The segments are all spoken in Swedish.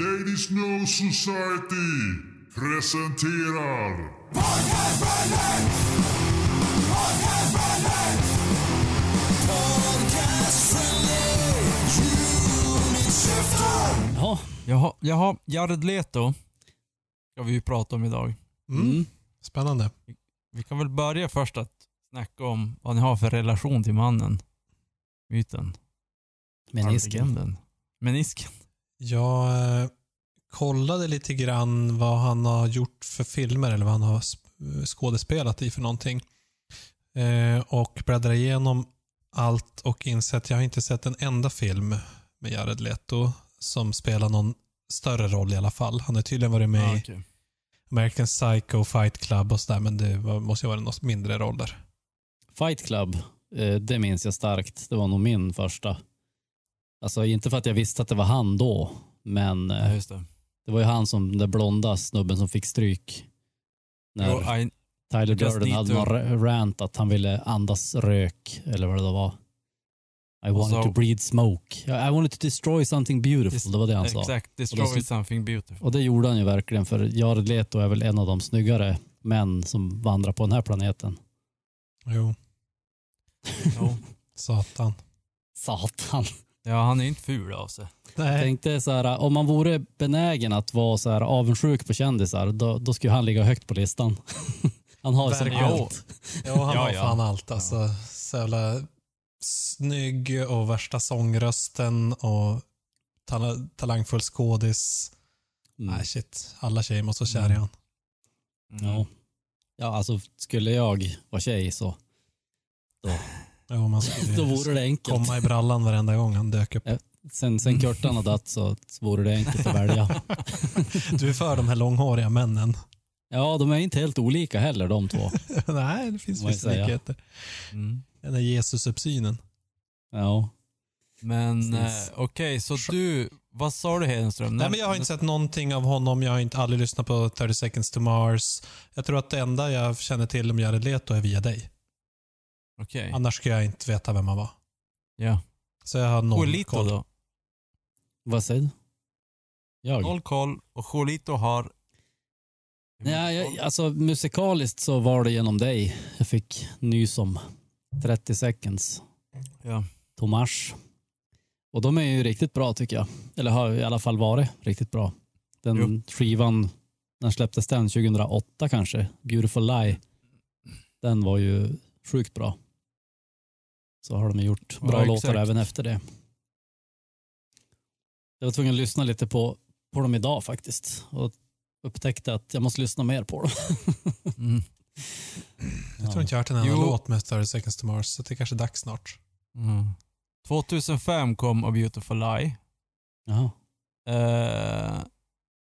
Ladies No Society presenterar Ja, Jaha, jaha, Jared Leto ska vi ju prata om idag. Mm. mm. Spännande. Vi kan väl börja först att snacka om vad ni har för relation till mannen. Myten. menisken. Menisken. Jag eh, kollade lite grann vad han har gjort för filmer eller vad han har sp- skådespelat i för någonting. Eh, och bläddrade igenom allt och insett att jag har inte sett en enda film med Jared Leto som spelar någon större roll i alla fall. Han har tydligen varit med Ja, i okej. American Psycho, Fight Club och sådär, men det var, måste ju vara något mindre roller. Fight Club, eh, det minns jag starkt. Det var nog min första. Alltså inte för att jag visste att det var han då, men Ja, eh, just det. det var ju han som, den blonda snubben som fick stryk. När Jo, I, Tyler Durden hade to- någon ra- rant att han ville andas rök, eller vad det var. I wanted så- to breathe smoke. I wanted to destroy something beautiful, det var det han sa. exakt. Och Destroy då- something beautiful. Och det gjorde han ju verkligen, för Jared Leto är väl en av de snyggare män som vandrar på den här planeten. Jo, Jo. satan. Satan. Ja, han är inte ful av sig. Jag tänkte så här, om man vore benägen att vara så här avundsjuk på kändisar, då, då skulle han ligga högt på listan. han har som Verkligen. allt. Ja, han Ja, har ja. fan allt. Alltså, så jävla snygg och värsta sångrösten och tala, talangfull skådis. Mm. Nej, shit. Alla tjejer måste vara kär i Mm. han. Mm. Ja. ja, alltså skulle jag vara tjej så Ja, man skulle då vore det enkelt. komma i brallan varenda gång han dök upp. Sen, sen Kurtan har dött så vore det enkelt att välja. Du är för de här långhåriga männen. Ja, de är inte helt olika heller de två. Nej, det finns Vad vissa säger. likheter. Mm. Den där Jesus-uppsynen. Ja. Men Precis. eh, okej, så du, vad sa du Hedenström? Nej, men jag har inte sett någonting av honom. Jag har inte aldrig lyssnat på 30 seconds to Mars. Jag tror att det enda jag känner till om Jared Leto är via dig. Okej, Annars skulle jag inte veta vem han var. ja. Så jag har noll Jolito koll. då? Vad säger du? Jag? Noll koll och Jolito har... Nej, jag, alltså musikaliskt så var det genom dig. Jag fick nys om 30 seconds. Ja. Tomas. Och de är ju riktigt bra tycker jag. Eller har i alla fall varit riktigt bra. Den Jo. skivan, när släpptes den? 2008 kanske? Beautiful Lie. Den var ju sjukt bra. Så har de gjort bra Ja, låtar även efter det. Jag var tvungen att lyssna lite på, på dem idag faktiskt. Och upptäckte att jag måste lyssna mer på dem. Mm. Jag tror inte jag har hört en enda låt med 30 seconds to Mars, så det är kanske är dags snart. Mm. 2005 kom A Beautiful Lie. Jaha. Eh,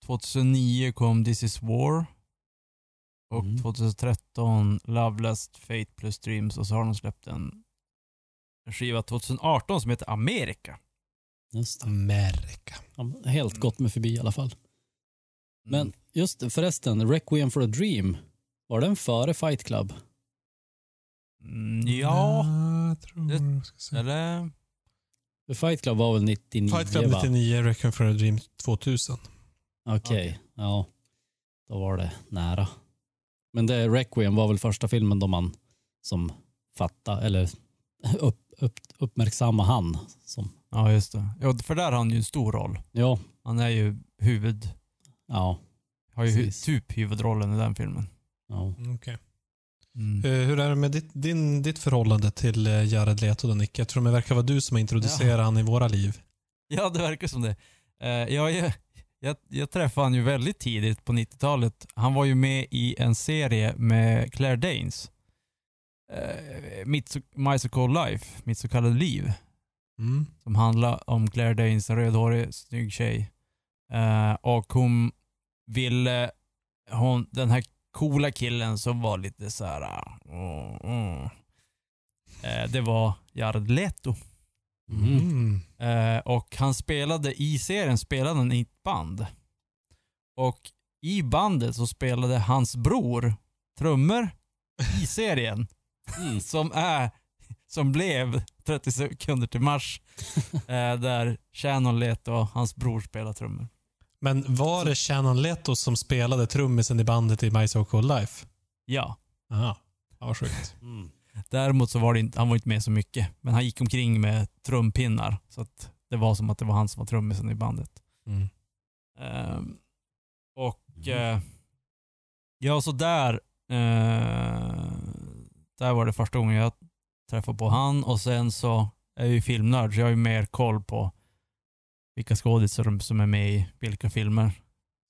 2009 kom This is War. Och Mm. 2013 Loveless, Fate plus Dreams och så har de släppt en, en skiva 2018 som heter Amerika. Just det. Amerika. Ja, Helt gått mig förbi i alla fall. Men Mm. just det, förresten, Requiem for a Dream, var den före Fight Club? Mm, ja, jag tror... det- jag ska se. eller? För Fight Club var väl 99 Fight Club va? 99, Requiem for a Dream 2000. Okej, Okej. ja. Då var det nära. Men det Requiem var väl första filmen då man som fatta eller upp, upp, uppmärksamma han som, Ja, just det. Ja, för där har han ju en stor roll. ja, Han är ju huvud, ja, har ju hu- Precis. typ huvudrollen i den filmen. ja. Okej. Mm. Eh, hur är det med ditt, din, ditt förhållande till eh, Jared Leto då, Nick? Jag tror det verkar vara du som har introducerat han i våra liv. Ja, det verkar som det. Eh, jag, jag, jag, jag träffade han ju väldigt tidigt på 90-talet. Han var ju med i en serie med Claire Danes. Uh, mitt, My So Called Life, Mitt så kallade liv. Mm. Som handlar om Claire Danes, en rödhårig, snygg tjej. Eh, och hon ville, hon, den här coola killen som var lite så här. mm, mm. Eh, det var Jared Leto. Mm. Mm. Eh, och han spelade i serien spelade han i ett band. Och i bandet så spelade hans bror trummor i serien. Mm. Som är, som blev 30 sekunder till mars. Eh, där Shannon Leto och hans bror spelar trummor. Men var det Shannon Leto som spelade trummisen i bandet i My So Called Life? Ja. Aha. Ja, vad sjukt. Mm. Däremot så var det inte, han var inte med så mycket. Men han gick omkring med trumpinnar. Så att det var som att det var han som var trummisen i bandet. Mm. Ehm, och eh, ja, så där, eh, där var det första gången jag träffade på han och sen så är jag ju filmnörd så jag har ju mer koll på vilka skådisar som är med i vilka filmer.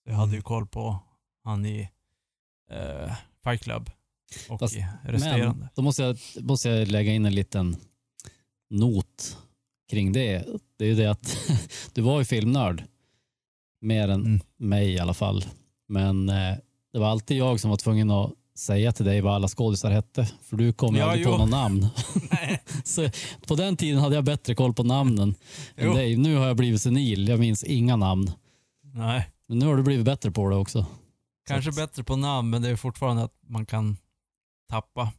Jag hade ju koll på han i eh, Fight Club och Fast- i resterande. Men då måste jag, måste jag lägga in en liten not kring det. Det är ju det att du var ju filmnörd. Mer än Mm. mig i alla fall. Men eh, det var alltid jag som var tvungen att säga till dig vad alla skådisar hette. För du kom ju Ja, aldrig jo. på någon namn. Så på den tiden hade jag bättre koll på namnen än dig. Nu har jag blivit senil. Jag minns inga namn. Nej. Men nu har du blivit bättre på det också. Kanske bättre på namn, men det är fortfarande att man kan tappa.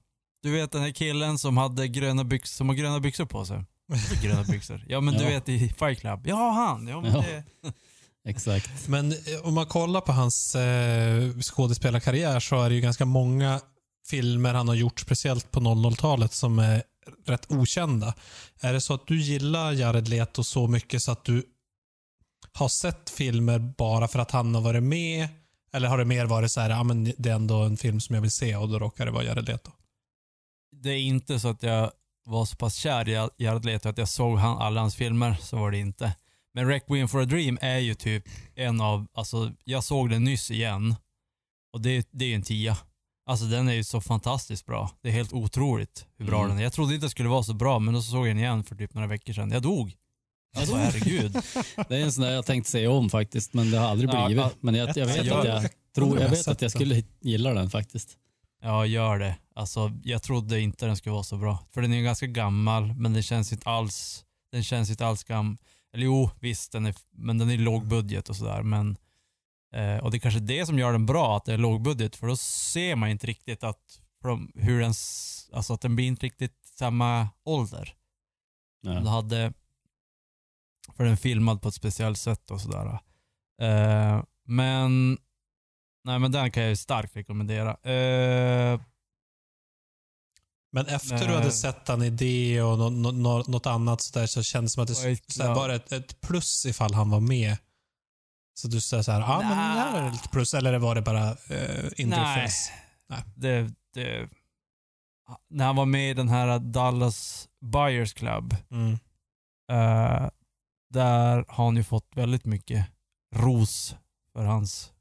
Du vet den här killen som hade gröna byxor, som har gröna byxor på sig? Gröna byxor? Ja men du Ja. vet i Fight Club. Ja han! Ja, men Ja. Det, Exakt. Men eh, om man kollar på hans eh, skådespelarkarriär så är det ju ganska många filmer han har gjort, speciellt på 00-talet, som är rätt okända. Är det så att du gillar Jared Leto så mycket så att du har sett filmer bara för att han har varit med? Eller har det mer varit så här, ja men det är ändå en film som jag vill se och då råkar det vara Jared Leto? det är inte så att jag var så pass kär i Jared Leto att jag såg han, alla hans filmer, så var det inte. Men Requiem for a Dream är ju typ en av, alltså jag såg den nyss igen och det, det är en tia. Alltså den är ju så fantastiskt bra. Det är helt otroligt hur bra Mm. den är. Jag trodde inte det skulle vara så bra, men då såg jag den igen för typ några veckor sedan. Jag dog. Alltså herregud. Det är en sån där jag tänkt se om faktiskt, men det har aldrig blivit. ja. Men jag, jag vet att jag, tror, jag vet att jag skulle gilla den faktiskt. Ja, gör det. Alltså, jag trodde inte den skulle vara så bra. För den är ju ganska gammal, men den känns inte alls, den känns inte alls gam... Eller jo, visst, den är, men den är låg budget och sådär. Men, eh, och det är kanske det som gör den bra, att det är låg budget. För då ser man inte riktigt att, de, hur den, alltså att den blir inte riktigt samma ålder. Ja. Den hade, för den är filmad på ett speciellt sätt och sådär. Eh, men, nej men den kan jag ju starkt rekommendera. Eh, Men efter du Nej. hade sett han i det och nå- nå- nå- något annat så, där, så kändes det som att det Oj, så här, ja. var ett, ett plus ifall han var med. Så du säger så här, ja men här är det lite plus. Eller var det bara eh, interface? Nej. Det, det, när han var med i den här Dallas Buyers Club, Mm. eh, där har han ju fått väldigt mycket ros för hans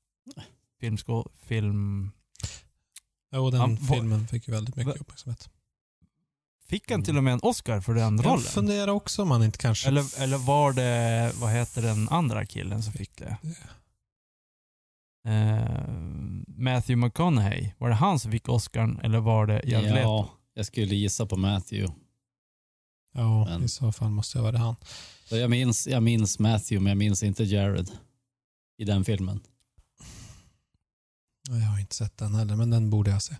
filmskå, film... Jo, den Han filmen fick ju väldigt mycket uppmärksamhet. Fick han till och med en Oscar för den rollen? Jag funderar också om han inte kanske... Eller, eller var det, vad heter den andra killen som fick det? Eh, Matthew McConaughey, var det han som fick Oscarn eller var det Jared Leto? ja, jag skulle gissa på Matthew. Ja, Men- i så fall måste jag vara det han. Så jag, minns, jag minns Matthew, men jag minns inte Jared i den filmen. Jag har inte sett den heller, men den borde jag se.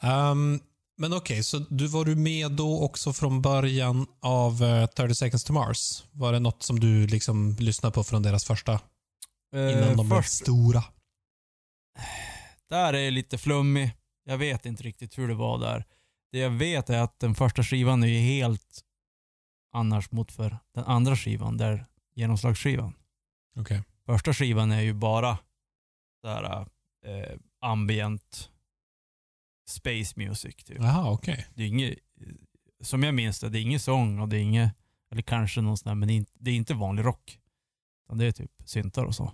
Ehm, men okej, så du var du med då också från början av eh, 30 seconds to Mars? Var det något som du liksom lyssnade på från deras första, innan Eh, de blev stora? Där är lite flummig. Jag vet inte riktigt hur det var där. Det jag vet är att den första skivan är ju helt annars mot för den andra skivan, där genomslagsskivan. Okej. Första skivan är ju bara där eh, ambient space music typ. Jaha, okej. Det är inget, som jag minns det, det är ingen sång och det är inget, eller kanske någon sån här, men det är inte, vanlig rock. Utan det är typ syntar och så.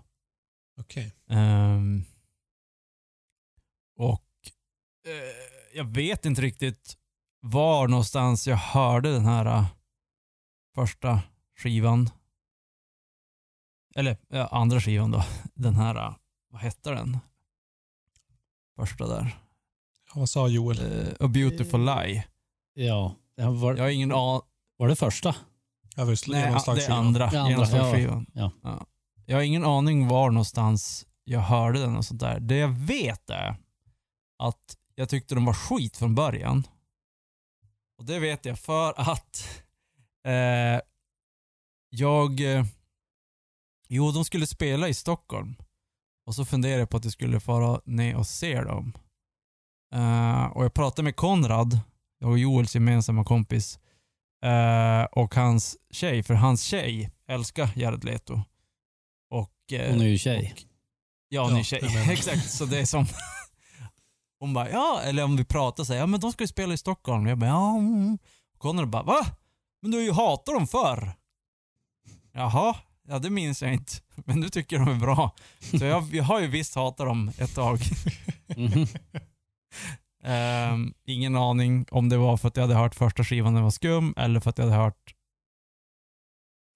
Okej. Ehm, och eh, jag vet inte riktigt var någonstans jag hörde den här eh, första skivan. Eller eh, andra skivan då. Den här, vad hette den? Första där. Ja, Vad sa Joel? Eh, A Beautiful Lie. Ja, det var, Jag har ingen aning. var det första? Ja, just Nej, det är andra. Det andra, Genomslagsskivan. ja, Jag har ingen aning var någonstans jag hörde den och sånt där. Det jag vet är att jag tyckte de var skit från början. Och det vet jag för att eh, jag... Eh, jo, de skulle spela i Stockholm. Och så funderade jag på att jag skulle fara ner och se dem. Eh, och jag pratade med Konrad, jag och Joels gemensamma kompis, eh, och hans tjej, för hans tjej älskar Jared Leto. Och, eh, Hon är ju tjej. och- ja, hon är Ja, tjej. jag menar. Exakt, så det är som... Hon bara, ja, eller om vi pratar så här, ja men de ska ju spela i Stockholm. Jag bara, ja. mm. Konrad bara, va? Men du har ju hatat dem förr. Jaha, ja det minns jag inte. Men du tycker de är bra. Så jag, jag har ju visst hatat dem ett tag. Mhm. Ehm, ingen aning om det var för att jag hade hört första skivan den var skum eller för att jag hade hört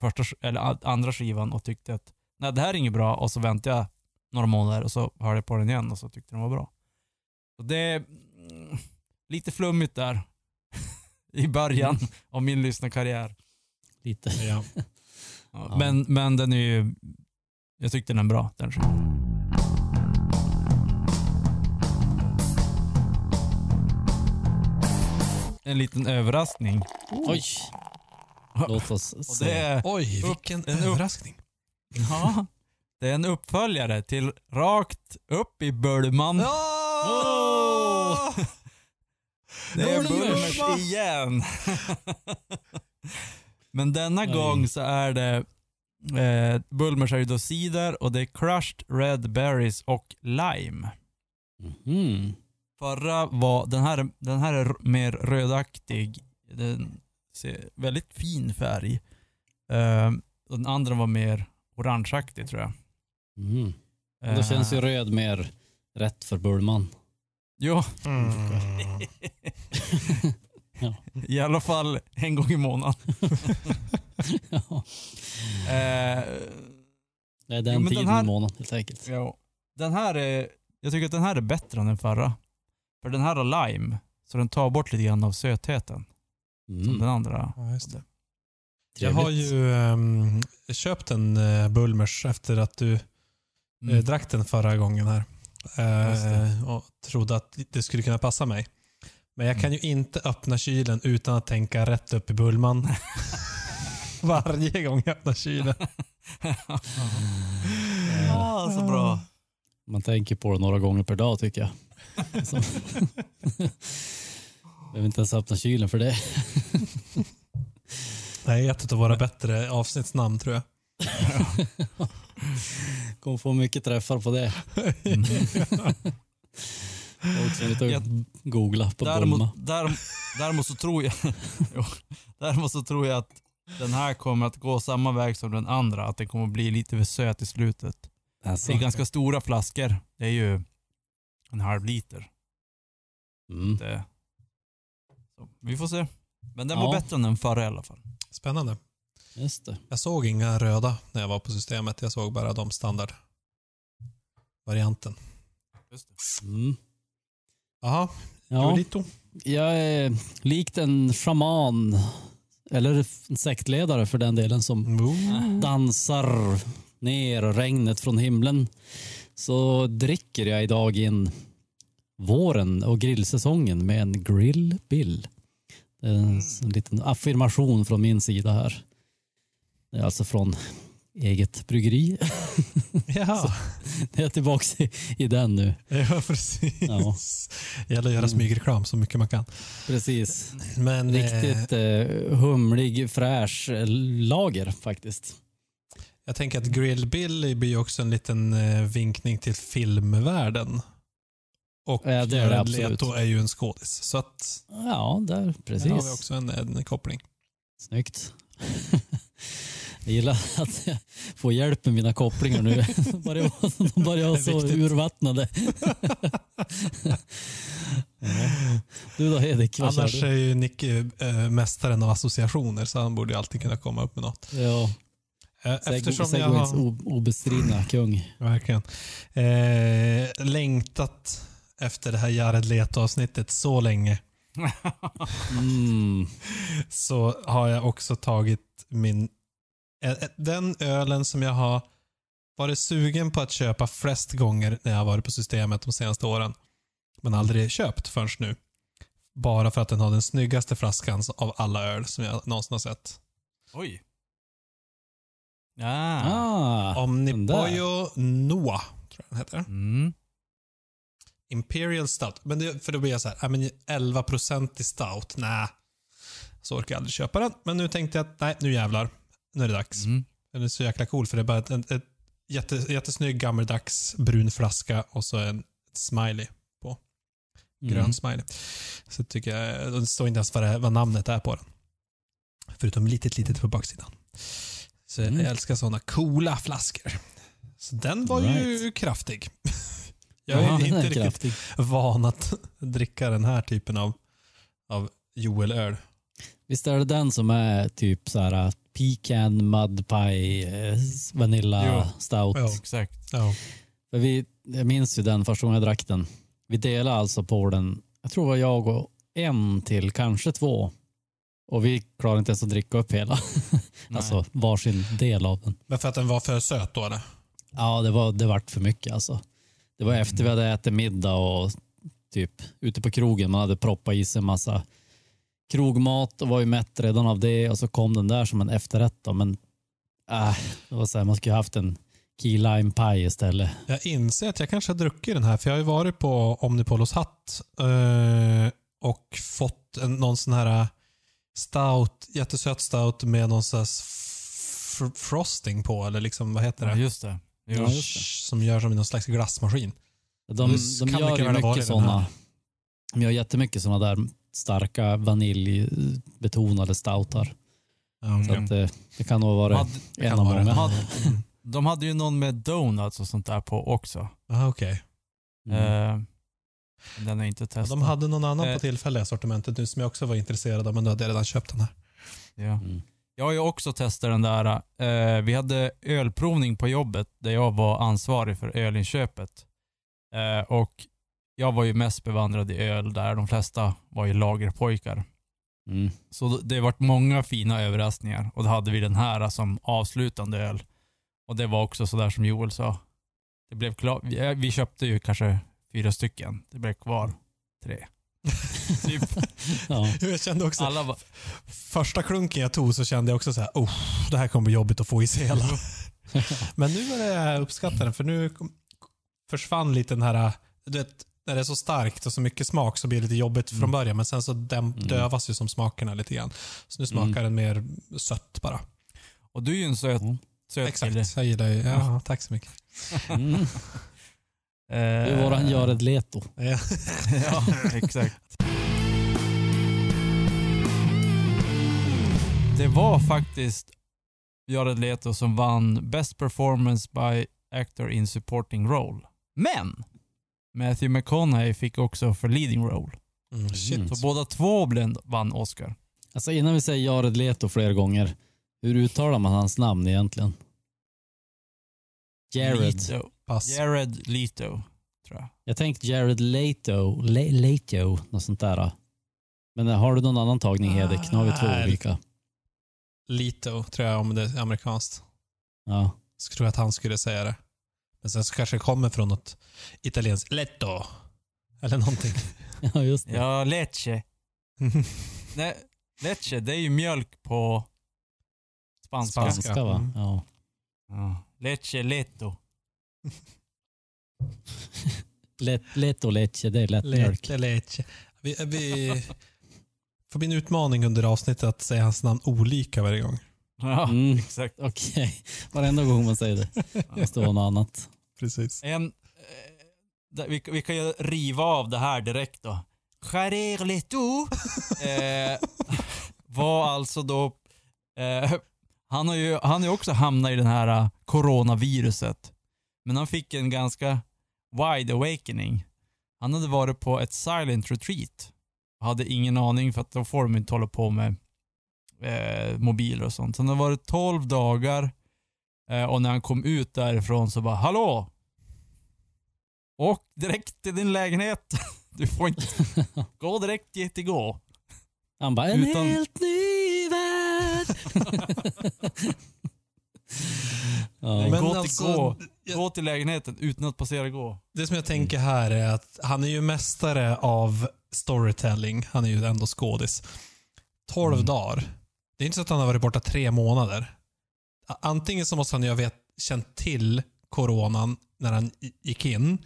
första, eller andra skivan och tyckte att nej det här är inget bra och så väntade jag några månader och så hörde jag på den igen och så tyckte den var bra. Så det är mm, lite flummigt där i början av min lyssnarkarriär. Lite. Ja. Men, men den är ju, jag tyckte den är bra den skivan. En liten överraskning. Oj. Låt oss Och se. det är, Oj, Upp- vilken en upp- överraskning. ja, det är en uppföljare till Rakt upp i Bölman. Åh! Det är Bulmers. Bulmers igen. Men denna Oj. gång så är det eh, Bulmers är ju då cider och det är crushed red berries och lime. Mhm. Förra var, den här, den här är mer rödaktig. Den ser väldigt fin färg. Och den andra var mer orangeaktig tror jag. Eh, Då känns ju röd mer rätt för Bullman. Jo, Mm. Ja. i alla fall en gång i månaden. Ja. Eh, Det är den Jo, men den tiden här- i månaden helt enkelt. Ja. Den här är, jag tycker att den här är bättre än den förra. För den här har lime, så den tar bort lite grann av sötheten. Som den Mm. andra. Ja, just det. Jag har ju ehm, köpt en uh, Bulmers efter att du Mm. eh, drack den förra gången här. Eh, det. och trodde att det skulle kunna passa mig. Men jag kan ju inte öppna kylen utan att tänka rätt upp i Bullman. Varje gång jag öppnar kylen. Ja, så bra. Man tänker på det några gånger per dag tycker jag. Behöver inte ens öppna kylen för det. Det är ett av våra bättre avsnittsnamn tror jag. Kommer få mycket träffar på det. Folk som inte Jag- googla på. Däremot, däremot, däremot, så tror jag, jo, däremot så tror jag att den här kommer att gå samma väg som den andra. Att den kommer att bli lite för söt i slutet. Alltså, Det är ganska stora flaskor. Det är ju en halv liter. mm. Det, så, vi får se. Men den Ja. var bättre än den förra i alla fall. Spännande. Just det. Jag såg inga röda när jag var på systemet. Jag såg bara de standardvarianten. Mm. Jaha, Ja, Julito. jag är likt en shaman, eller en sektledare för den delen, som Ooh. dansar ner regnet från himlen så dricker jag idag in våren och grillsäsongen med en Grill Bill. Det är en, en liten affirmation från min sida här. Det är alltså från eget bryggeri. Ja, Jag är tillbaka i, i den nu. ja precis. Ja. Det gäller att göra Mm. smygreklam så mycket man kan. Precis. Men eh, Riktigt eh, humlig, fräsch eh, lager faktiskt. Jag tänker att Grill Bill blir också en liten eh, vinkning till filmvärlden. Och Ja, det är det. Leto är ju en skådis. Så att Ja, där, där har vi precis. också en, en koppling. Snyggt. Jag gillar att jag får hjälp med mina kopplingar nu. De börjar, de börjar vara så urvattnade. Du då Hedik, vad Annars är ju Nick äh, mästaren av associationer så han borde alltid kunna komma upp med något. Ja, Eh, Eftersom jag Segways har o- obestridda kung. verkligen, eh, längtat efter det här Jared Leto-avsnittet så länge Mm. så har jag också tagit min eh, eh, den ölen som jag har varit sugen på att köpa flest gånger när jag har varit på systemet de senaste åren. Men aldrig köpt förrän nu. Bara för att den har den snyggaste flaskan av alla öl som jag någonsin har sett. Oj. Ah, där. Omnipoyo Noa, tror jag den heter. Mm. Imperial Stout. Men det, för då blir jag så här, men 11% i Stout, nej. Så orkar jag aldrig köpa den. Men nu tänkte jag att, nej, nu jävlar. Nu är det dags. Mm. Den är så jäkla cool för det är bara ett, ett, ett jätte, jättesnygg gammeldags brun flaska och så en ett smiley. Grön Mm. smiley. Så tycker jag, det står inte ens vad, det, vad namnet är på den. Förutom litet, litet på baksidan. Så Mm. jag älskar sådana coola flaskor. Så den var ju Right. kraftig. Jag Ja, är den inte är riktigt kraftig. van att dricka den här typen av, av Joel-öl. Visst är det den som är typ så här uh, pecan mud pie eh, vanilla Jo. stout? Ja. Exakt. Ja. För vi, jag minns ju den första gången jag drack den. Vi delade alltså på den, jag tror det var jag och en till, kanske två. Och vi klarade inte ens att dricka upp hela. Nej. alltså varsin del av den. Men för att den var för söt då eller? Ja, det var det vart för mycket alltså. Det var efter vi hade ätit middag och typ ute på krogen. Man hade proppat i sig en massa krogmat och var ju mätt redan av det och så kom den där som en efterrätt då. Men äh, det var så här, man skulle haft en key lime pie istället. Jag inser att jag kanske har druckit den här, för jag har ju varit på Omnipolos hatt eh, och fått en, någon sån här stout, jättesöt stout med någon f- frosting på, eller liksom, vad heter Ja, det? just det. Jo. Ja, just det. Som gör som någon slags glassmaskin. De, de kan gör mycket mycket sådana. De gör jättemycket sådana där starka vaniljbetonade stoutar. Ja, Så att, eh, det kan nog vara Hade, det en av många. det. hade, de hade ju någon med donuts och sånt där på också. Ah, okej. Mm. Eh, den har jag inte Ja, testat. De hade någon annan Eh. på tillfälle i sortimentet nu som jag också var intresserad av, men då hade jag redan köpt den här. ja. Mm. Jag har ju också testat den där. Eh, vi hade ölprovning på jobbet där jag var ansvarig för ölinköpet. Eh, och jag var ju mest bevandrad i öl där. De flesta var ju lagerpojkar. Mm. Så det varit många fina överraskningar och då hade vi den här som avslutande öl. Och det var också sådär som Joel sa. Det blev klart. Vi, eh, vi köpte ju kanske fyra stycken. Det blev kvar tre. typ. Ja. Jag kände också, Alla var, första klunken jag tog så kände jag också så här, oh, det här kommer bli jobbigt att få i sig hela. Men nu börjar jag uppskatta den, för nu försvann lite den här, du vet, när det är så starkt och så mycket smak så blir det lite jobbigt från Mm. början, men sen så däm- Mm. dövas ju som smakerna lite grann. Så nu smakar den mer sött bara. och du är ju en söt, Mm. söt kille. Exakt, jag gillar ju, ja, tack så mycket. Mm. Eh, Det är våran Jared Leto. Ja. ja, exakt. Det var faktiskt Jared Leto som vann Best Performance by Actor in Supporting Role. Men Matthew McConaughey fick också för Leading Role. Mm, shit. Så båda två blev- vann Oscar. Alltså innan vi säger Jared Leto fler gånger, hur uttalar man hans namn egentligen? Jared. Leto. Pass. Jared Leto, tror jag. Jag tänkte Jared Leto, Le Leto, något sånt där. Men eh, har du någon annan tagning Hedek? Nu har vi två Nej. olika. Lito, tror jag om det är amerikanskt. Ja. Så tror jag att han skulle säga det. Men sen så kanske det kommer från något italienskt. Letto. Eller någonting. ja, just det. Ja, leche. Nej, leche, det är ju mjölk på spanska. Spanska. Va? Mm. Ja. Ja. Leche Let, Leto leche, det är lättmjölk. Lete, leche. Vi, vi får bli en utmaning under avsnittet att säga hans namn olika varje gång. Ja, Mm. exakt. Okej, varenda gång man säger det. Det måste vara något annat. Precis. En, eh, vi, vi kan ju riva av det här direkt då. Jared Leto eh, var alltså då, eh, han har ju han har ju också hamnat i den här eh, coronaviruset. Men han fick en ganska wide awakening. Han hade varit på ett silent retreat. Hade ingen aning för att då får de inte hålla på med eh, mobiler och sånt. Så han hade varit 12 dagar eh, och när han kom ut därifrån så bara Hallå! Och direkt till din lägenhet. Du får inte gå direkt dit gå. Han bara, en Utan- helt ny värld. ja. Men gå till alltså, gå. jag- Gå till lägenheten utan att passera gå. Det som jag tänker här är att han är ju mästare av storytelling. Han är ju ändå skådis. 12 Mm. dagar. Det är inte så att han har varit borta tre månader. Antingen så måste han ju ha vet, känt till coronan när han gick in.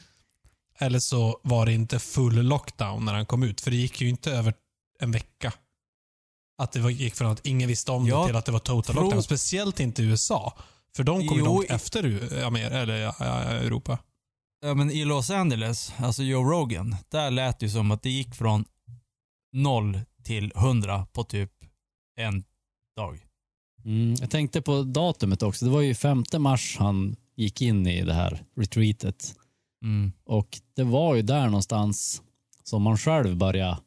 Eller så var det inte full lockdown när han kom ut. För det gick ju inte över en vecka. Att det var, gick från att ingen visste om Jag det till att det var total tror- lockdown. Speciellt inte i USA. För de kom ju Jo, långt i- efter U- Amer- eller, ja, ja, Europa. Ja, men i Los Angeles, alltså Joe Rogan, där lät det ju som att det gick från noll till 100 på typ en dag. Mm, jag tänkte på datumet också. Det var ju 5 mars han gick in i det här retreatet. Mm. Och det var ju där någonstans som man själv började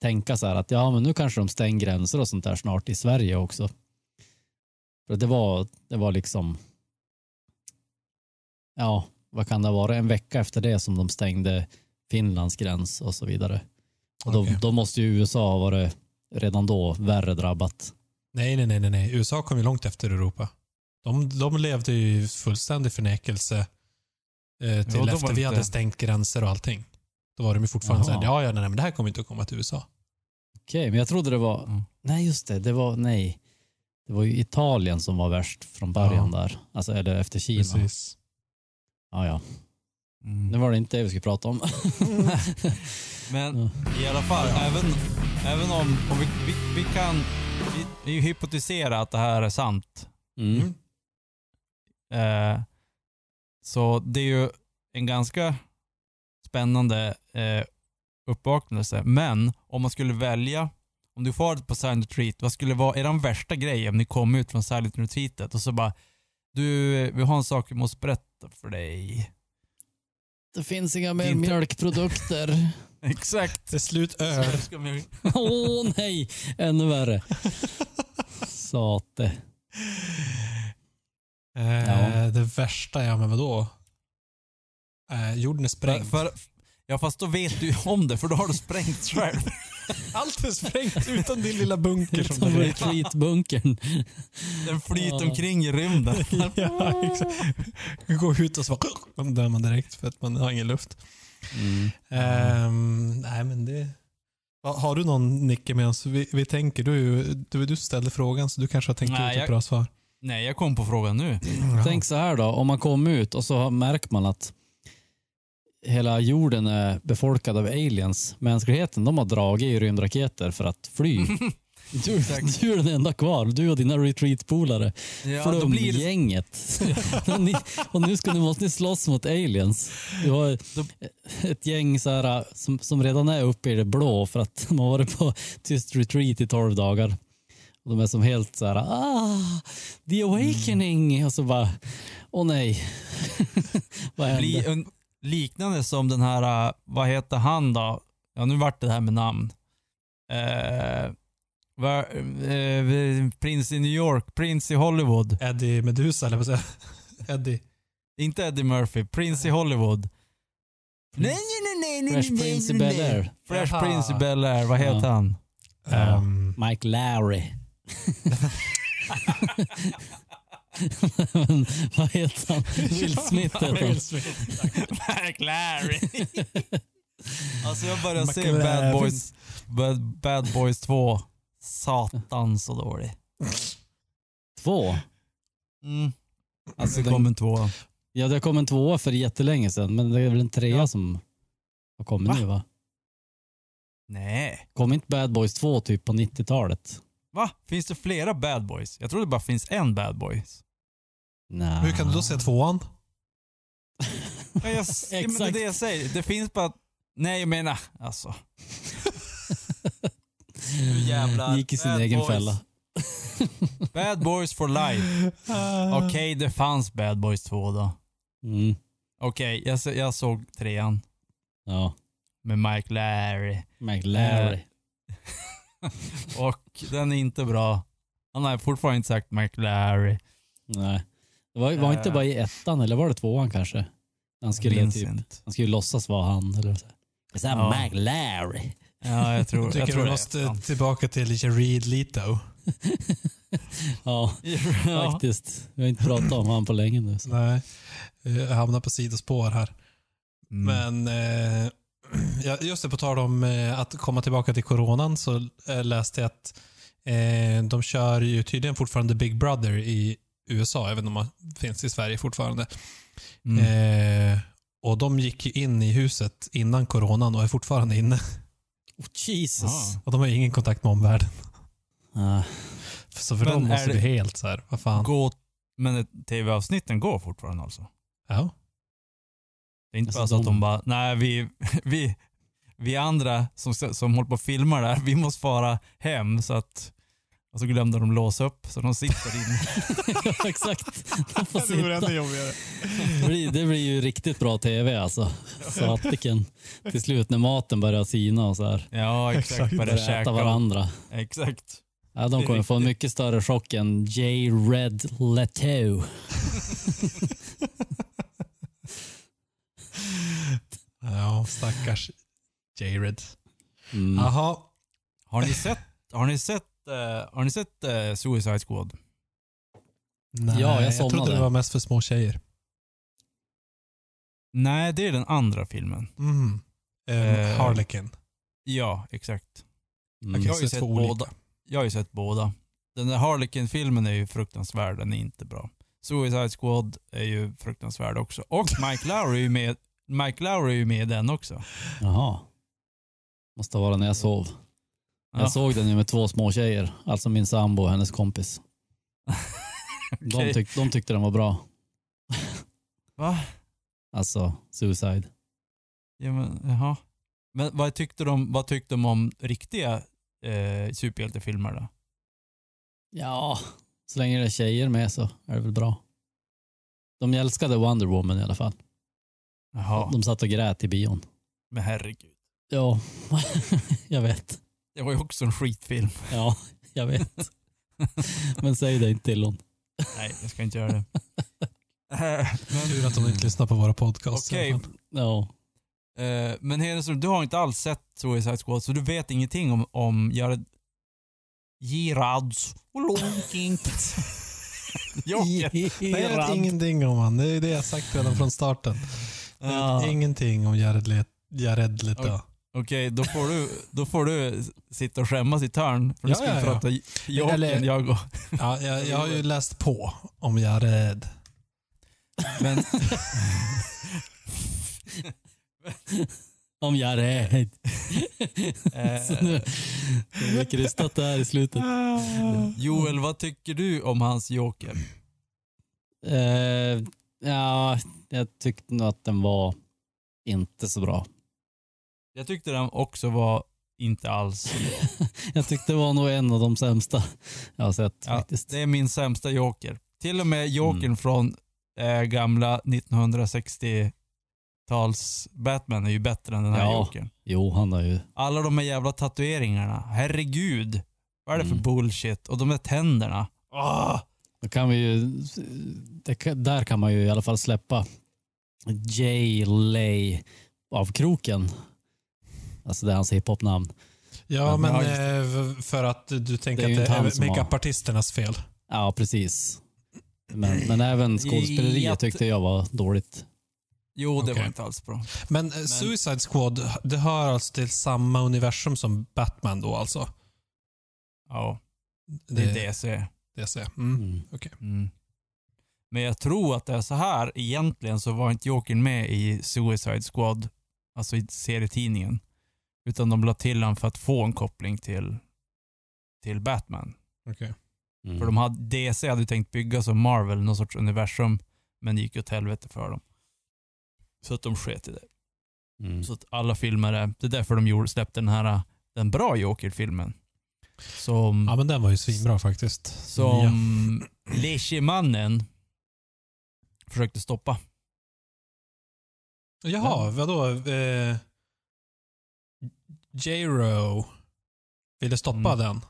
tänka så här att ja, men nu kanske de stänger gränser och sånt där snart i Sverige också. För det var, det var liksom, ja, vad kan det vara, en vecka efter det som de stängde Finlands gräns och så vidare. Och då, Okej. då måste ju USA ha varit redan då värre drabbat. Nej, nej, nej, nej. USA kom ju långt efter Europa. De, de levde ju i fullständig förnekelse eh, till de efter vi inte- hade stängt gränser och allting. Då var de ju fortfarande Jaha. såhär, ja, ja, nej, men det här kommer inte att komma till USA. Okej, men jag trodde det var, Mm. nej just det, det var, nej. Det var ju Italien som var värst från början där. Alltså, eller efter Kina. Precis. Ja, ja. Mm. Det var det inte det vi skulle prata om. Men i alla fall, även, även om, om vi, vi, vi kan vi, vi hypotisera att det här är sant. Mm. Eh, så det är ju en ganska spännande eh, uppvaknelse. Men om man skulle välja, om du får på silent retreat, vad skulle vara er värsta grej om ni kom ut från silent retreatet och så bara du, vi har en sak vi måste berätta för dig. Det finns inga mer Inte- mjölkprodukter. Exakt. Till slut öl. Åh nej, ännu värre. Sate. Eh, Ja. Det värsta, ja men vadå? Eh, jorden är sprängd. för, ja fast då vet du om det för då har du sprängt själv. Allt är sprängt utan din lilla bunker du retreatbunkern. Den flyter omkring i rymden. ja, exakt. Gå ut och så bara, dör man direkt för att man har ingen luft. Mm. Ehm, nej men det... Ha- Har du någon Nicke med oss? Vi, vi tänker, du, du, du ställde frågan så du kanske har tänkt Nej, ut ett jag- bra svar. Nej, jag kom på frågan nu. Tänk så här då, om man kommer ut och så märker man att hela jorden är befolkad av aliens. Mänskligheten de har dragit i rymdraketer för att fly. Du, du är den enda kvar, du och dina retreat-polare. Ja, då blir det, Flumgänget. och, nu ska ni, måste ni slåss mot aliens. Du har ett gäng så här, som, som redan är uppe i det blå för att de har varit på tyst retreat i tolv dagar. Och de är som helt så här, ah, the awakening. Och så bara, åh nej. Vad hände? Liknande som den här, äh, vad heter han då? Ja, nu vart det här med namn. Eh, va, eh, Prince i New York, Prince i Hollywood. Eddie Medusa, eller vad säger? Eddie. Inte Eddie Murphy, Prince i Hollywood. Nej, nej, nej, nej, nej, Fresh Prince i nej, Bel nej. Air. Fresh Jaha. Prince i Bel Air, vad heter Ja. han? Ehm, Mike Larry. Men vad heter han? Will Smith heter han. Will Smith. McLaren. alltså jag börjar se. Bad Boys, Bad, Bad Boys 2. Satan så dålig. Två. Mm. Alltså det kom en tvåa. Ja, det kom en tvåa för jättelänge sedan, men det är väl en trea Ja. som har kommit Va? nu va? Nej. Kom inte Bad Boys 2 typ på 90-talet? Va? Finns det flera Bad Boys? Jag tror det bara finns en Bad Boys. Nej. Hur kan du då se tvåan? Ja, jag, ja, men det är Exakt. det jag säger. Det finns bara... Nej, jag menar alltså. Nu jävlar. Gick i sin Bad egen Boys. fälla. Bad Boys for life. Okej, det fanns Bad Boys 2 då. Mm. Okej, jag, jag såg trean Ja, med Mike Larry. Mike Larry. Och den är inte bra. Han har fortfarande inte sagt Mike Larry. Nej. Det var, var inte Eh. bara i ettan, eller var det tvåan kanske? Han skulle, typ, han skulle låtsas vara han. Eller så. Is that Ja. Larry? Ja, jag tror, Jag jag tycker tror vi det. måste Ja. tillbaka till Jared Leto. Ja, Ja. faktiskt. Vi har inte pratat om han på länge nu. Så. Nej, jag hamnar på sidospår här. Mm. Men eh, just det, på tal om eh, att komma tillbaka till coronan så eh, läste jag att eh, de kör ju tydligen fortfarande Big Brother i USA, även om de finns i Sverige fortfarande. Mm. Eh, och de gick ju in i huset innan coronan och är fortfarande inne. Oh, Jesus. Ah. Och de har ingen kontakt med omvärlden. Ah. Så för Men dem måste det bli helt så här, vad fan. Gå, men tv-avsnitten går fortfarande alltså? Ja. Det är inte Alltså, bara så att de- de bara, nej vi, vi, vi andra som, som håller på och filmar där, vi måste fara hem så att och så glömde de låsa upp så de sitter inne. Ja, Exakt. De får sitta. jobbigare. Det blir, det blir ju riktigt bra tv alltså. Satiken. Till slut när maten börjar sina och så här. Ja exakt, Exakt. börjar Börjar käka. äta varandra. Exakt. Ja, Det de kommer få en mycket större chock än J. Red Leto. Ja, stackars Jared. Mm. Jaha. Har ni sett, har ni sett, har ni sett eh, Suicide Squad? Nej, Ja, jag jag trodde det var mest för små tjejer. Nej, det är den andra filmen. Mm. Eh, Um, Harlequin. Ja, exakt. Mm. Jag har ju sett olika. båda. Jag har ju sett båda. Den där Harlequin-filmen är ju fruktansvärd, den är inte bra. Suicide Squad är ju fruktansvärd också. Och Mike Lowry är ju med, Mike Lowry är med i den också. Jaha. Måste vara när jag sov. Ja. Jag såg den ju med två små tjejer. Alltså min sambo och hennes kompis. De, Okej. tyck, de tyckte den var bra. Va? Alltså Suicide. Ja, men, jaha. Men vad tyckte de, vad tyckte de om riktiga eh, superhjältefilmer då? Ja, så länge det är tjejer med så är det väl bra. De älskade Wonder Woman i alla fall. Jaha, De satt och grät i bion. men herregud. Ja, jag vet. Det var ju också en skitfilm. Ja, jag vet. Men säg det inte till hon. Nej, jag ska inte göra det. Tur att de inte lyssnar på våra podcasts. Okej, fall. Ja. Eh, men Hedenström, du har inte alls sett Suicide Squad, så du vet ingenting om, om Jared... Girads och Långkink. Jocke. Nej, jag vet ingenting om han. Det är det jag sagt redan från starten. Ja. Ingenting om Jared, Let Jared Leto. Okej, då, får du, då får du sitta och skämmas i törn. För du Ja, skulle ja, ja. prata Jocke, Eller- jag och... Ja, jag, jag har ju läst på om Jared. Men, Om jag är rädd. eh, Så nu, det blir krystat där i slutet. Joel, vad tycker du om hans Joker? Eh, ja, jag tyckte nog att den var inte så bra. Jag tyckte den också var inte alls... jag tyckte det var nog en av de sämsta jag har sett Ja, faktiskt. det är min sämsta Joker. Till och med Jokern Mm. från eh, gamla 1960-tals Batman är ju bättre än den här Ja. Jokern. Jo, han har ju... Alla de här jävla tatueringarna. Herregud. Vad är det för Mm. bullshit? Och de där tänderna. Ah! Då kan vi ju... Det, där kan man ju i alla fall släppa J. Lay av kroken. Alltså det är hans hiphop-namn. Ja, Men- men eh, för att du tänker Det att det är som har- makeupartisternas fel. Ja, precis. Men, men även skådespeleriet tyckte jag var dåligt. Jo, det Okej. var inte alls bra. Men, eh, Suicide Squad, det hör alltså till samma universum som Batman då alltså? Ja, det är DC. DC. Mm. Mm. Mm. Men jag tror att det är så här. Egentligen så var inte Jokern med i Suicide Squad, alltså i serietidningen. Utan de la till honom för att få en koppling till, till Batman. Okej. Mm. För de hade, DC hade tänkt bygga som Marvel, någon sorts universum. Men det gick åt helvete för dem. Så att de sket i det. Mm. Så att alla filmer är, det är därför de gjorde, släppte den här, den bra Joker-filmen. Som, Ja, men den var ju svinbra faktiskt. som Leishemannen försökte stoppa. Ja. Jaha, vadå? Eh, J-Ro ville stoppa Mm. den.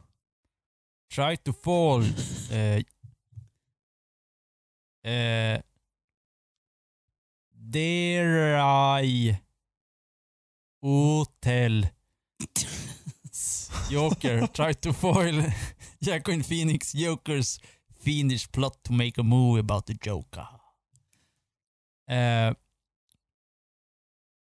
Try to fall. Eh, eh, Derai Hotel Joker. Try to foil Jacqueline Phoenix Jokers fiendish plot to make a movie about the Joker. Eh,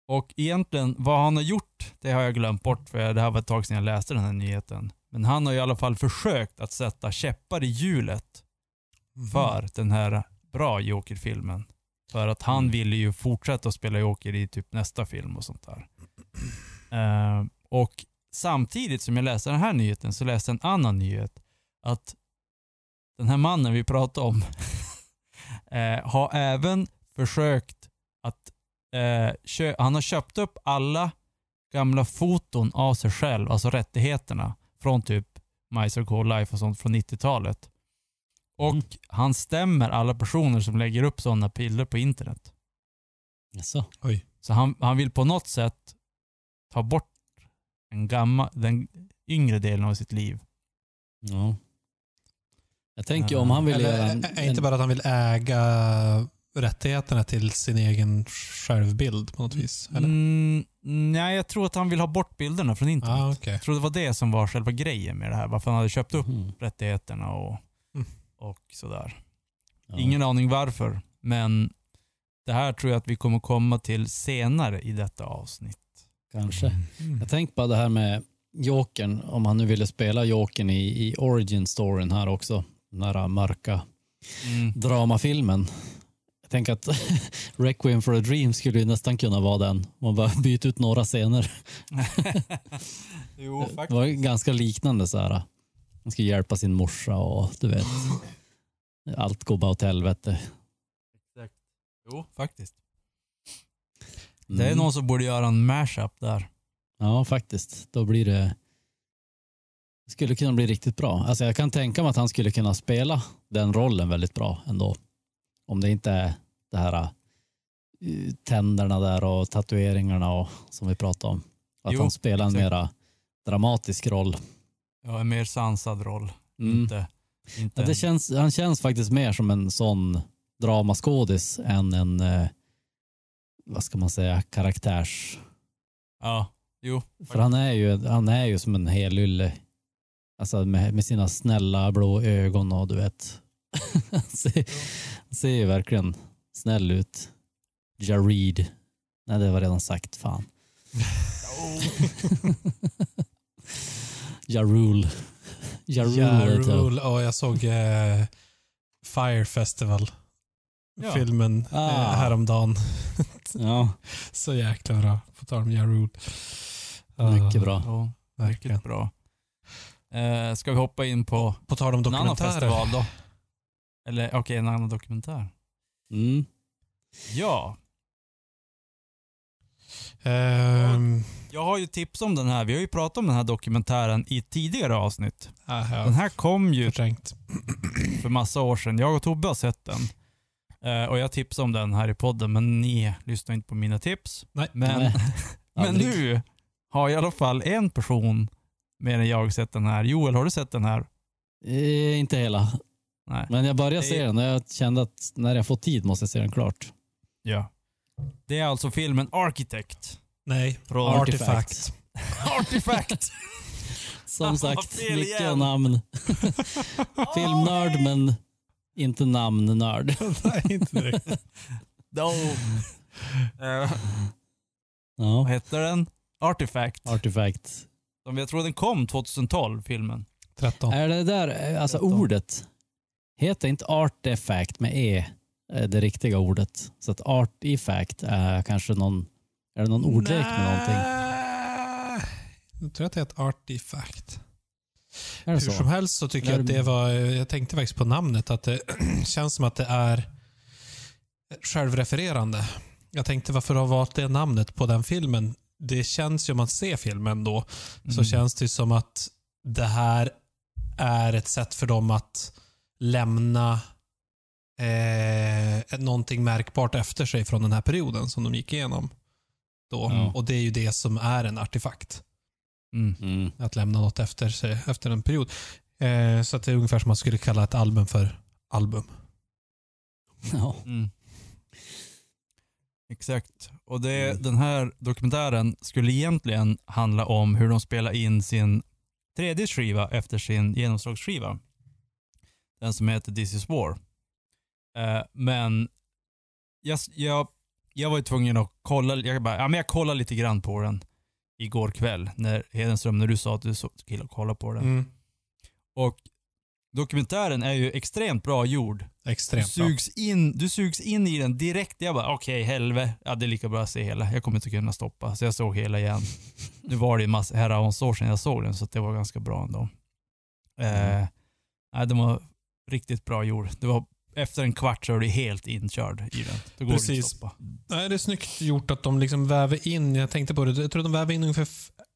och egentligen, vad han har gjort, det har jag glömt bort för det här var ett tag sedan jag läste den här nyheten. Men han har i alla fall försökt att sätta käppar i hjulet för den här bra Joker-filmen. För att han Mm. ville ju fortsätta att spela Joker i typ nästa film och sånt där. Eh, och samtidigt som jag läste den här nyheten så läste jag en annan nyhet. Att den här mannen vi pratade om eh, har även försökt att eh, kö- han har köpt upp alla gamla foton av sig själv, alltså rättigheterna från typ My Circle Life och sånt från 90-talet. Och Mm. han stämmer alla personer som lägger upp sådana bilder på internet. Jaså? Så han, han vill på något sätt ta bort en gammal, den yngre delen av sitt liv. Ja. Jag tänker om han vill Eller, göra en, är- är inte en, bara att han vill äga rättigheterna till sin egen självbild på något vis? Eller? Mm, nej, jag tror att han vill ha bort bilderna från internet. Ah, okej. Jag tror det var det som var själva grejen med det här. Varför han hade köpt upp Mhm. rättigheterna och, Mm. och sådär. Ja. Ingen aning varför, men det här tror jag att vi kommer komma till senare i detta avsnitt. Kanske. Mm. Jag tänkte bara det här med Jokern, om han nu ville spela Jokern i, i origin-storyn här också. Den här mörka Mm. dramafilmen. Tänker att Requiem for a Dream skulle ju nästan kunna vara den. Man bara byter ut några scener. jo, Det var ganska liknande så här. Han ska hjälpa sin morsa och du vet. Allt går bara åt helvete. Jo, faktiskt. Det är Mm. någon som borde göra en mashup där. Ja, faktiskt. Då blir det... Det skulle kunna bli riktigt bra. Alltså jag kan tänka mig att han skulle kunna spela den rollen väldigt bra ändå. Om det inte är det här uh, tänderna där och tatueringarna och, som vi pratade om. Att Jo, han spelar en exakt. mera dramatisk roll. Ja, en mer sansad roll. Mm. Inte, inte Ja, det en- känns, han känns faktiskt mer som en sån dramaskådis än en, eh, vad ska man säga, karaktärs... Ja, jo. För han är ju, han är ju som en helylle. Alltså med, med sina snälla blå ögon och du vet. Ser, ser ju verkligen snäll ut. Jareed. Nej, det var redan sagt. Fan. Jarul. Jarul. Ja. Rule. Och jag såg eh, Fire Festival. Ja. Filmen Ah. eh, häromdagen. Ja, Så jäkla bra. På tal om Ja Rule. mycket bra. Ja, Verkligen. mycket bra. Eh, ska vi hoppa in på På tal om en annan festival då? Eller okej, en annan dokumentär. Mm. Ja, Ehm, jag har ju tips om den här. Vi har ju pratat om den här dokumentären i ett tidigare avsnitt. ah, Den här kom ju förträngt. för massa år sedan. Jag och Tobbe har sett den. Eh, och jag tipsade om den här i podden, men ni lyssnar inte på mina tips. Nej. Men, Nej, men nu har i alla fall en person mer än jag sett den här. Joel, har du sett den här? Eh, inte hela. Nej. Men jag började se den och jag kände att när jag får tid måste jag se den klart. Ja. Det är alltså filmen Architect. Nej. Från Artifact. Artifact! Som sagt, fel mycket igen. namn. Filmnörd men inte namnnörd. Nej, inte direkt. no. Eh, vad Ja, heter den? Artifact. Artifact. Som jag tror den kom 2012, filmen. 13. Är det där, eh, alltså Tretton. ordet, heter inte artifact med e det riktiga ordet? Så att artifact är kanske någon, är det någon ordlek med någonting? Jag tror att det är ett artifact. Är Hur som så? helst så tycker jag att det- var, jag tänkte faktiskt på namnet, att det känns som att det är självrefererande. Jag tänkte varför har valt det namnet på den filmen? Det känns ju om man ser filmen då, så Mm. känns det som att det här är ett sätt för dem att lämna eh, någonting märkbart efter sig från den här perioden som de gick igenom. Då. Ja. Och det är ju det som är en artefakt. Mm. Mm. Att lämna något efter sig efter en period. Eh, så att det är ungefär som man skulle kalla ett album för album. Ja. Mm. Exakt. Och det, Mm. den här dokumentären skulle egentligen handla om hur de spelar in sin tredje skiva efter sin genomslagsskiva. Den som heter This is War. Eh, men jag, jag, jag var ju tvungen att kolla, jag, bara, ja, men jag kollade lite grann på den igår kväll, när Hedenström, när du sa att du så- skulle kolla på den. Mm. Och dokumentären är ju extremt bra gjord. Du Extremt bra. sugs, in, du sugs in i den direkt. Jag bara, okej, helvete. Ja, det är lika bra att se hela. Jag kommer inte kunna stoppa. Så jag såg hela igen. nu var det ju massa herrans år sedan jag såg den, så att det var ganska bra ändå. Eh, nej, den var riktigt bra gjord. Det var, efter en kvart så är du helt inkörd i den. Då går det inte Precis. att stoppa. Nej, det är snyggt gjort att de liksom väver in, jag tänkte på det, jag tror de väver in ungefär,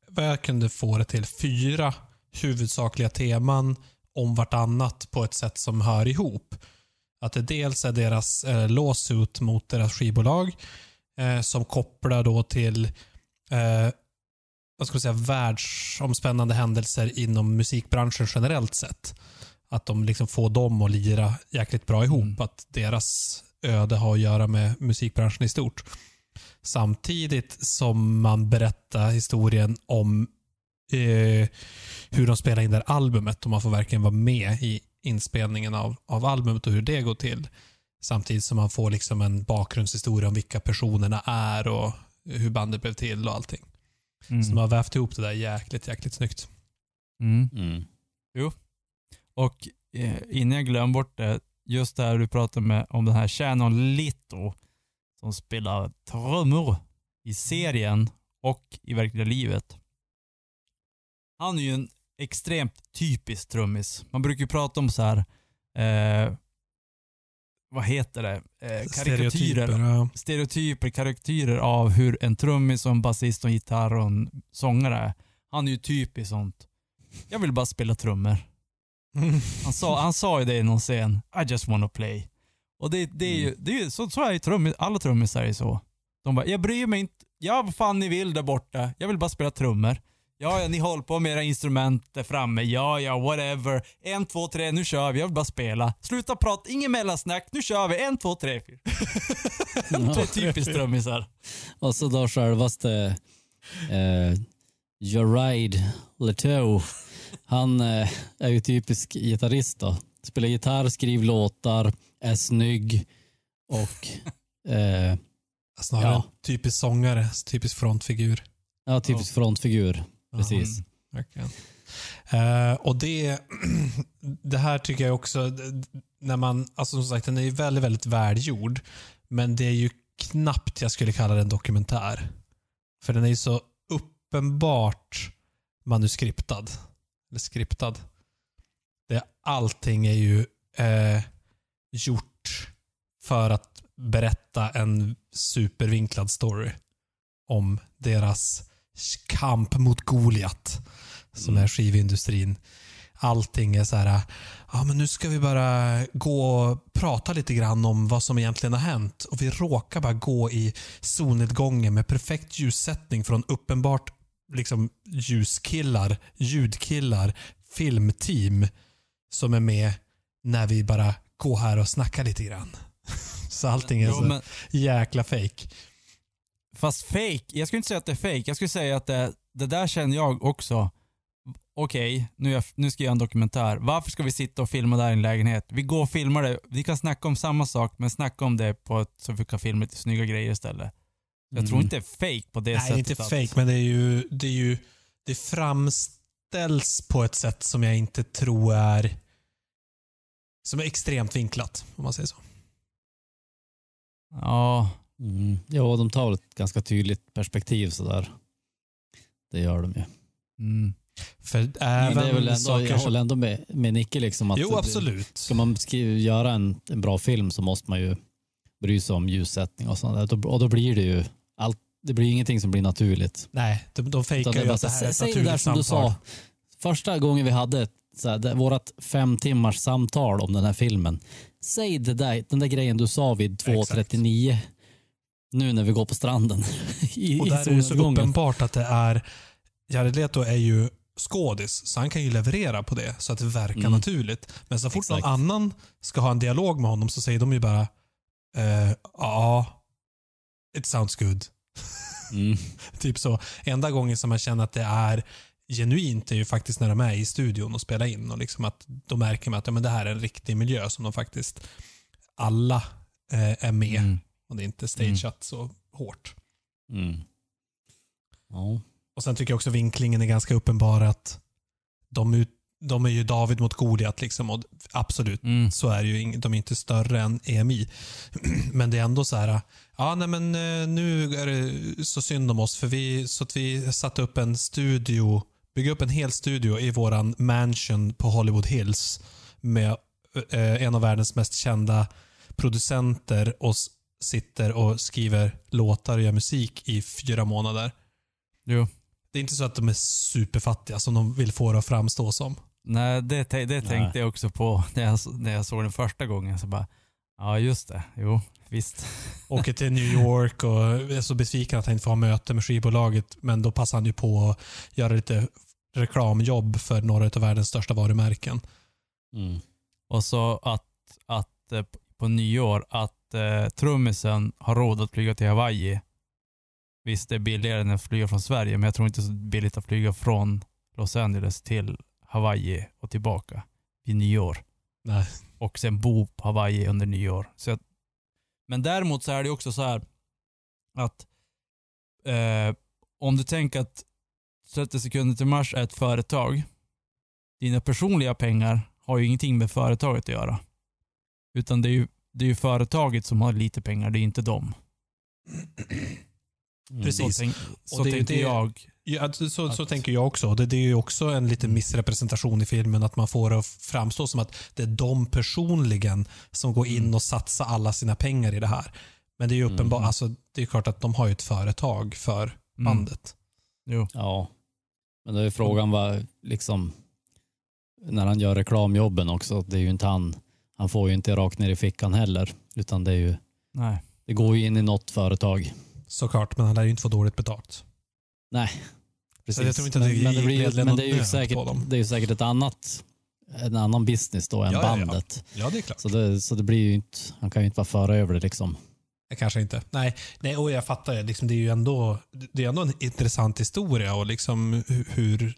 vad jag kunde få det till, fyra huvudsakliga teman om vartannat på ett sätt som hör ihop. Att det dels är deras eh, lawsuit mot deras skivbolag eh, som kopplar då till eh, vad ska man säga, världsomspännande händelser inom musikbranschen generellt sett. Att de liksom får dem att lira jäkligt bra ihop. Mm. Att deras öde har att göra med musikbranschen i stort. Samtidigt som man berättar historien om eh, hur de spelar in det här albumet och man får verkligen vara med i inspelningen av, av albumet och hur det går till. Samtidigt som man får liksom en bakgrundshistoria om vilka personerna är och hur bandet blev till och allting. Mm. Så de har vävt ihop det där jäkligt, jäkligt snyggt. Mm. Mm. Och eh, innan jag glömmer bort det, just det här du pratade med, om den här Shannon Litto som spelar trummor i serien och i verkliga livet. Han är ju en extremt typisk trummis. Man brukar ju prata om så här, eh, vad heter det, eh, karikatyrer ja. stereotyper, karaktärer av hur en trummis och en basist och en gitarr och en sångare är. Han är ju typiskt sånt. Jag vill bara spela trummor. Han sa, han sa ju det i någon scen. I just wanna play. Och det, det är ju, det är ju så, så är ju trummis, alla trummisar är så. De bara, jag bryr mig inte, ja vad fan ni vill där borta. Jag vill bara spela trummor. Ja, ja, ni håller på med era instrument där framme. Ja, ja, whatever. En, två, tre, nu kör vi. Jag vill bara spela. Sluta prata, ingen mellansnack. Nu kör vi. En, två, tre, fyra. Det är typiskt trummisar. Och så då självaste eh, Gerard Leteau. Han eh, är ju typisk gitarrist då. Spelar gitarr, skriver låtar, är snygg och eh, Snarare Ja. typisk sångare, typisk frontfigur. ja, typisk frontfigur. Precis. Ja, verkligen. Eh, och det, det här tycker jag också, när man, alltså som sagt den är ju väldigt, väldigt välgjord. Men det är ju knappt jag skulle kalla den dokumentär. För den är ju så uppenbart manuskriptad. Eller skriptad. Det, allting är ju eh, gjort för att berätta en supervinklad story om deras kamp mot Goliat som Mm. är skivindustrin. Allting är så här, ja men nu ska vi bara gå och prata lite grann om vad som egentligen har hänt. Och vi råkar bara gå i solnedgången med perfekt ljussättning från uppenbart liksom ljuskillar, ljudkillar, filmteam som är med när vi bara går här och snackar lite grann. Så allting är Jo, så men, jäkla fake. fast fake, jag skulle inte säga att det är fake. Jag skulle säga att det, det där känner jag också. Okej, nu, är jag- nu ska jag göra en dokumentär. Varför ska vi sitta och filma där i en lägenhet? Vi går och filmar det. Vi kan snacka om samma sak, men snacka om det på ett, så vi kan filma lite snygga grejer istället. Jag tror Mm. inte det är fake på det Nej, sättet. inte att- fake, men det är ju, det är ju, det framställs på ett sätt som jag inte tror är, som är extremt vinklat, om man säger så. Ja, Mm. Ja, de tar ett ganska tydligt perspektiv sådär. Det gör de ju. mm. För Men även det är väl ändå, saker jag håller ändå med, med Nicke liksom att Jo, det- absolut. Ska man skriva, göra en, en bra film så måste man ju bry sig om ljussättning och sånt där. Och då blir det ju det blir ingenting som blir naturligt. Nej, de, de fejkar ju att det här är ett säg det där naturligt som du samtal. sa. Första gången vi hade ett, så här, det, vårat fem timmars samtal om den här filmen. Säg det där, den där grejen du sa vid 2.39 nu när vi går på stranden. I, Och där är det så solnedgången. uppenbart att det är... Jared Leto är ju skådis, så han kan ju leverera på det så att det verkar Mm. naturligt. Men så fort Exakt. någon annan ska ha en dialog med honom så säger de ju bara eh, ja, it sounds good. Mm. Typ så. Enda gången som man känner att det är genuint är ju faktiskt när de är i studion och spelar in. Och liksom att de märker med att ja, men det här är en riktig miljö som de faktiskt alla eh, är med. Mm. Och det är inte stageat så hårt. Mm. Ja. Och Sen tycker jag också vinklingen är ganska uppenbar att de ut, de är ju David mot Goliat liksom och absolut, Mm. så är det ju. De är inte större än EMI. Men det är ändå så här, ja nej men eh, nu är det så synd om oss för vi, så att vi satte upp en studio, bygga upp en hel studio i våran mansion på Hollywood Hills med eh, en av världens mest kända producenter och sitter och skriver låtar och gör musik i fyra månader. Jo. Det är inte så att de är superfattiga som de vill få det att framstå som. Nej, det, det tänkte jag också på när jag, när jag såg den första gången. Så bara, ja just det. Jo, visst. Åker till New York och är så besviken att han inte får ha möte med skivbolaget. Men då passar han ju på att göra lite reklamjobb för några av världens största varumärken. Mm. Och så att, att eh, på nyår att eh, trummisen har råd att flyga till Hawaii. Visst, det är billigare än att flyga från Sverige, men jag tror inte det är så billigt att flyga från Los Angeles till Hawaii och tillbaka vid nyår. Nej. Och sen bo på Hawaii under nyår. Så att, men däremot så är det också så här att eh, om du tänker att 30 sekunder till mars är ett företag. Dina personliga pengar har ju ingenting med företaget att göra. Utan det är ju, det är ju företaget som har lite pengar, det är inte dem. Mm. Precis. Så, tänk, så Och det tänker det- jag. Ja, så, så Att- tänker jag också. Det, det är ju också en liten missrepresentation i filmen att man får det att framstå som att det är de personligen som går in Mm. och satsar alla sina pengar i det här. Men det är ju uppenbart, Mm. alltså, det är klart att de har ju ett företag för Mm, bandet. jo. Ja. Men då är frågan vad, liksom, när han gör reklamjobben också, det är ju inte han, han får ju inte rakt ner i fickan heller, utan det är ju, Nej. det går ju in i något företag. Såklart, men han lär ju inte få dåligt betalt. Precis. jag tror inte att det men, men, det men det är ju säkert, på dem. det är ju säkert ett annat, en annan business då än Ja, ja, ja. bandet. Ja, det är klart. Så, det, så det blir ju inte, han kan ju inte bara föra över det liksom. Kanske inte. Nej, nej och jag fattar. ju, Liksom, det är ju ändå, det är ändå en intressant historia och liksom hur...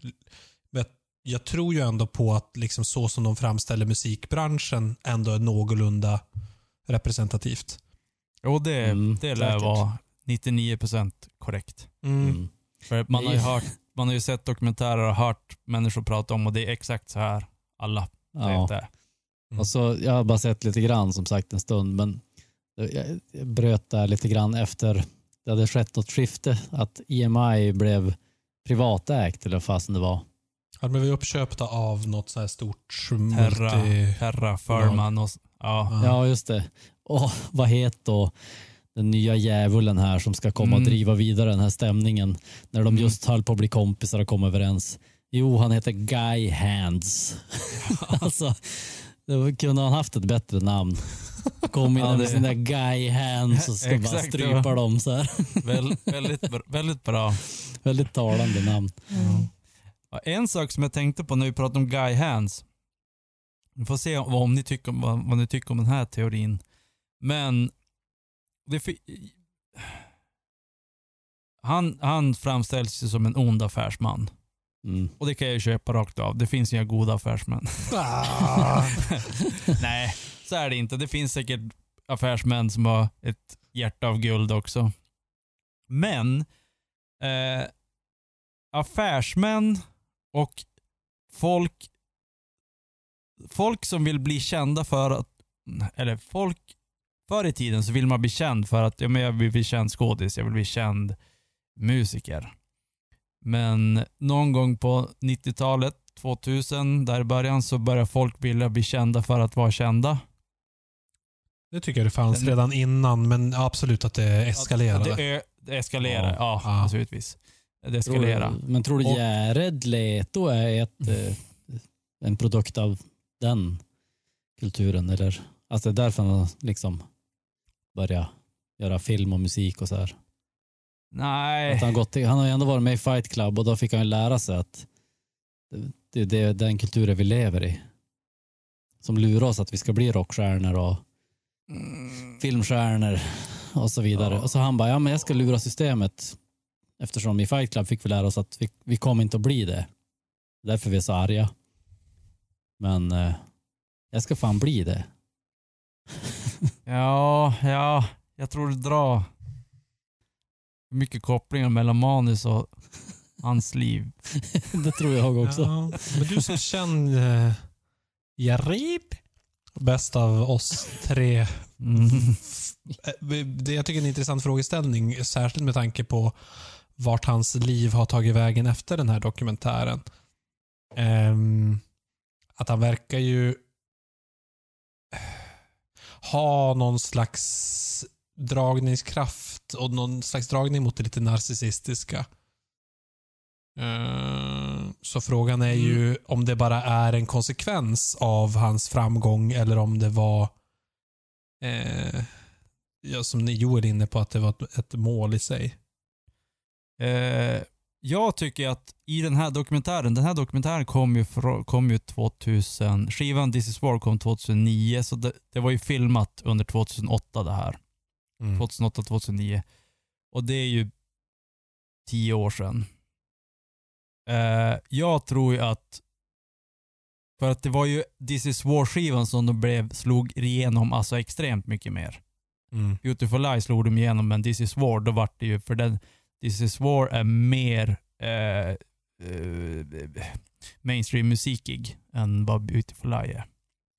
jag tror ju ändå på att liksom så som de framställer musikbranschen ändå är någorlunda representativt. Jo, det, Mm, det lär säkert. vara 99% korrekt. Mm. Mm. För man har, ju hört, man har ju sett dokumentärer och hört människor prata om och det är exakt så här alla Ja. vet det. Och så, jag har bara sett lite grann som sagt en stund, men jag, jag bröt där lite grann efter det hade skett något skifte, att EMI blev privatägt eller vad fasen det var. Ja, de blev uppköpta av något så här stort Terra, multi... Terra ja. Ja. Ja, just det. Och vad heter då den nya djävulen här som ska komma och Mm. driva vidare den här stämningen när de Mm. just höll på att bli kompisar och komma överens. Jo, han heter Guy Hands. alltså, det kunde han haft ett bättre namn. Kom in Ja, med det- sina Guy Hands och ska bara strypa ja. dem så här. Väl, väldigt, väldigt bra. Väldigt talande namn. Ja, En sak som jag tänkte på när vi pratade om Guy Hands. Vi får se vad, om ni tycker, om- vad, vad ni tycker om den här teorin. Men han, han framställs ju som en ond affärsman. Mm. Och det kan jag ju köpa rakt av. Det finns inga goda affärsmän. Ah. Nej, så är det inte. Det finns säkert affärsmän som har ett hjärta av guld också. Men eh, affärsmän och folk folk som vill bli kända för att, eller folk, förr i tiden så vill man bli känd för att, ja men jag vill bli känd skådis, jag vill bli känd musiker. Men någon gång på 90-talet, 2000, där i början, så börjar folk vilja bli kända för att vara kända. Det tycker jag det fanns Den- redan innan, men absolut att det eskalerade. Det, ö- det eskalerar, Ja. ja, Ja. naturligtvis. Det du, men tror du Jared Leto är ett, eh, en produkt av den kulturen? Eller? Alltså det är därför han liksom börjar göra film och musik och så här. Nej. Att han, gått, han har ju ändå varit med i Fight Club och då fick han ju lära sig att det, det, det är den kulturen vi lever i. Som lurar oss att vi ska bli rockstjärnor och Mm. filmstjärnor och så vidare. Ja. Och så han bara, ja men jag ska lura systemet. Eftersom i Fight Club fick vi lära oss att vi, vi kommer inte att bli det. Därför vi är så arga. Men eh, jag ska fan bli det. Ja, ja, jag tror det drar mycket kopplingar mellan manus och hans liv. det tror jag också. Ja, men du som känner uh, Jarib bäst av oss tre. Mm. Eh, Det jag tycker är en intressant frågeställning, särskilt med tanke på vart hans liv har tagit vägen efter den här dokumentären. Ehm, att han verkar ju ha någon slags dragningskraft och någon slags dragning mot det lite narcissistiska. Ehm, så frågan är ju om det bara är en konsekvens av hans framgång eller om det var eh, ja, som Joel är inne på, att det var ett, ett mål i sig. Eh, jag tycker att i den här dokumentären, den här dokumentären kom ju, kom ju 2000, skivan This is War kom 2009, så det, det var ju filmat under 2008 det här. Mm. 2008-2009. Och det är ju tio år sedan. Eh, jag tror ju att, för att det var ju This is War-skivan som de blev, slog igenom alltså extremt mycket mer. Mm. Beautiful Lies slog de igenom, men This is War, då vart det ju, för den, This is War är mer eh, eh, mainstream-musikig än vad Beautiful Lie är.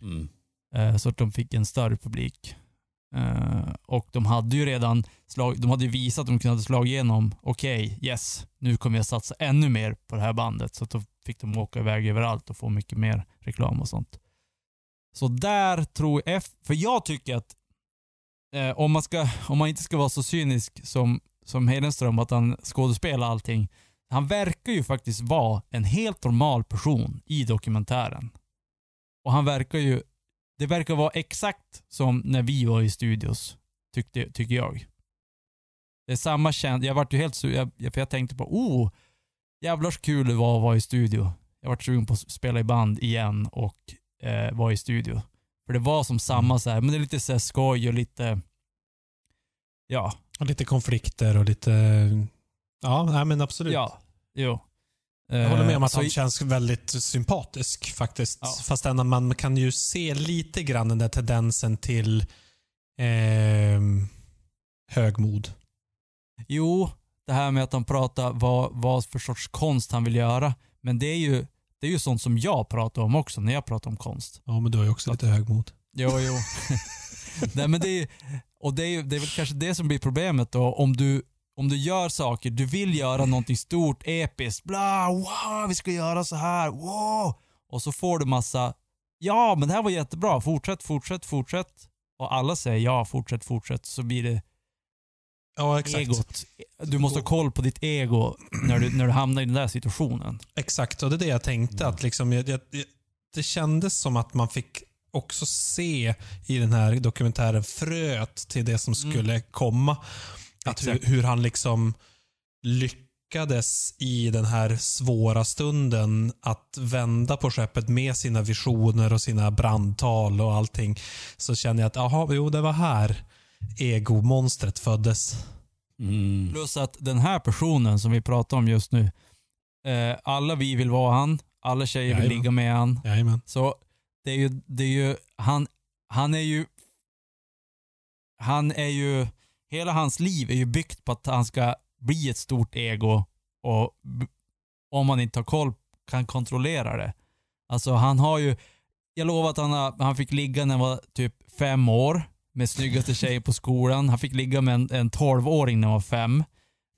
Mm. Eh, så att de fick en större publik. Eh, och de hade ju redan slag, de hade visat att de kunde slå igenom, okej, yes, nu kommer jag satsa ännu mer på det här bandet. Så att då fick de åka iväg överallt och få mycket mer reklam och sånt. Så där tror jag, för jag tycker att eh, om, man ska, om man inte ska vara så cynisk som, som Hedenström, att han skådespelar allting. Han verkar ju faktiskt vara en helt normal person i dokumentären. Och han verkar ju det verkar vara exakt som när vi var i studios, tyckte, tycker jag. Det är samma känsla. Jag vart ju helt sugen. jag, för jag tänkte på, oh, jävlar kul det var att vara i studio. Jag vart sugen på att spela i band igen och eh, vara i studio. För det var som samma så här, men det är lite så här skoj och lite, ja, Och lite konflikter och lite... Ja, nej, men absolut. ja, jo. Jag håller med om Eh, att så han känns väldigt sympatisk faktiskt. Ja. Fast ändå man kan ju se lite grann den där tendensen till ehm, högmod. Jo, det här med att han pratar vad, vad för sorts konst han vill göra. Men det är ju, det är ju sånt som jag pratar om också när jag pratar om konst. Ja, men du har ju också lite högmod. Jo, jo. Nej, men det är, och det är, ju- det är väl kanske det som blir problemet då. Om du, om du gör saker, du vill göra någonting stort, episkt, bla, wow, vi ska göra så här, wow. Och så får du massa, ja men det här var jättebra, fortsätt, fortsätt, fortsätt. Och alla säger ja, fortsätt, fortsätt. Så blir det Ja, exakt. egot. Du måste ha koll på ditt ego när du, när du hamnar i den där situationen. Exakt, och det är det jag tänkte. Att liksom, jag, jag, jag- det kändes som att man fick också se i den här dokumentären fröet till det som skulle komma. Att hur, hur han liksom lyckades i den här svåra stunden att vända på skeppet med sina visioner och sina brandtal och allting. Så känner jag att, jaha, jo det var här egomonstret föddes. Mm. Plus att den här personen som vi pratar om just nu, eh, alla vi vill vara han, alla tjejer vill ligga med han. Jajamän. Så det är ju, det är ju han, han är ju, han är ju, hela hans liv är ju byggt på att han ska bli ett stort ego och om man inte har koll kan kontrollera det. Alltså han har ju, jag lovar att han, har, han fick ligga när han var typ fem år med snyggaste tjejer på skolan. Han fick ligga med en, en 12-åring när han var fem.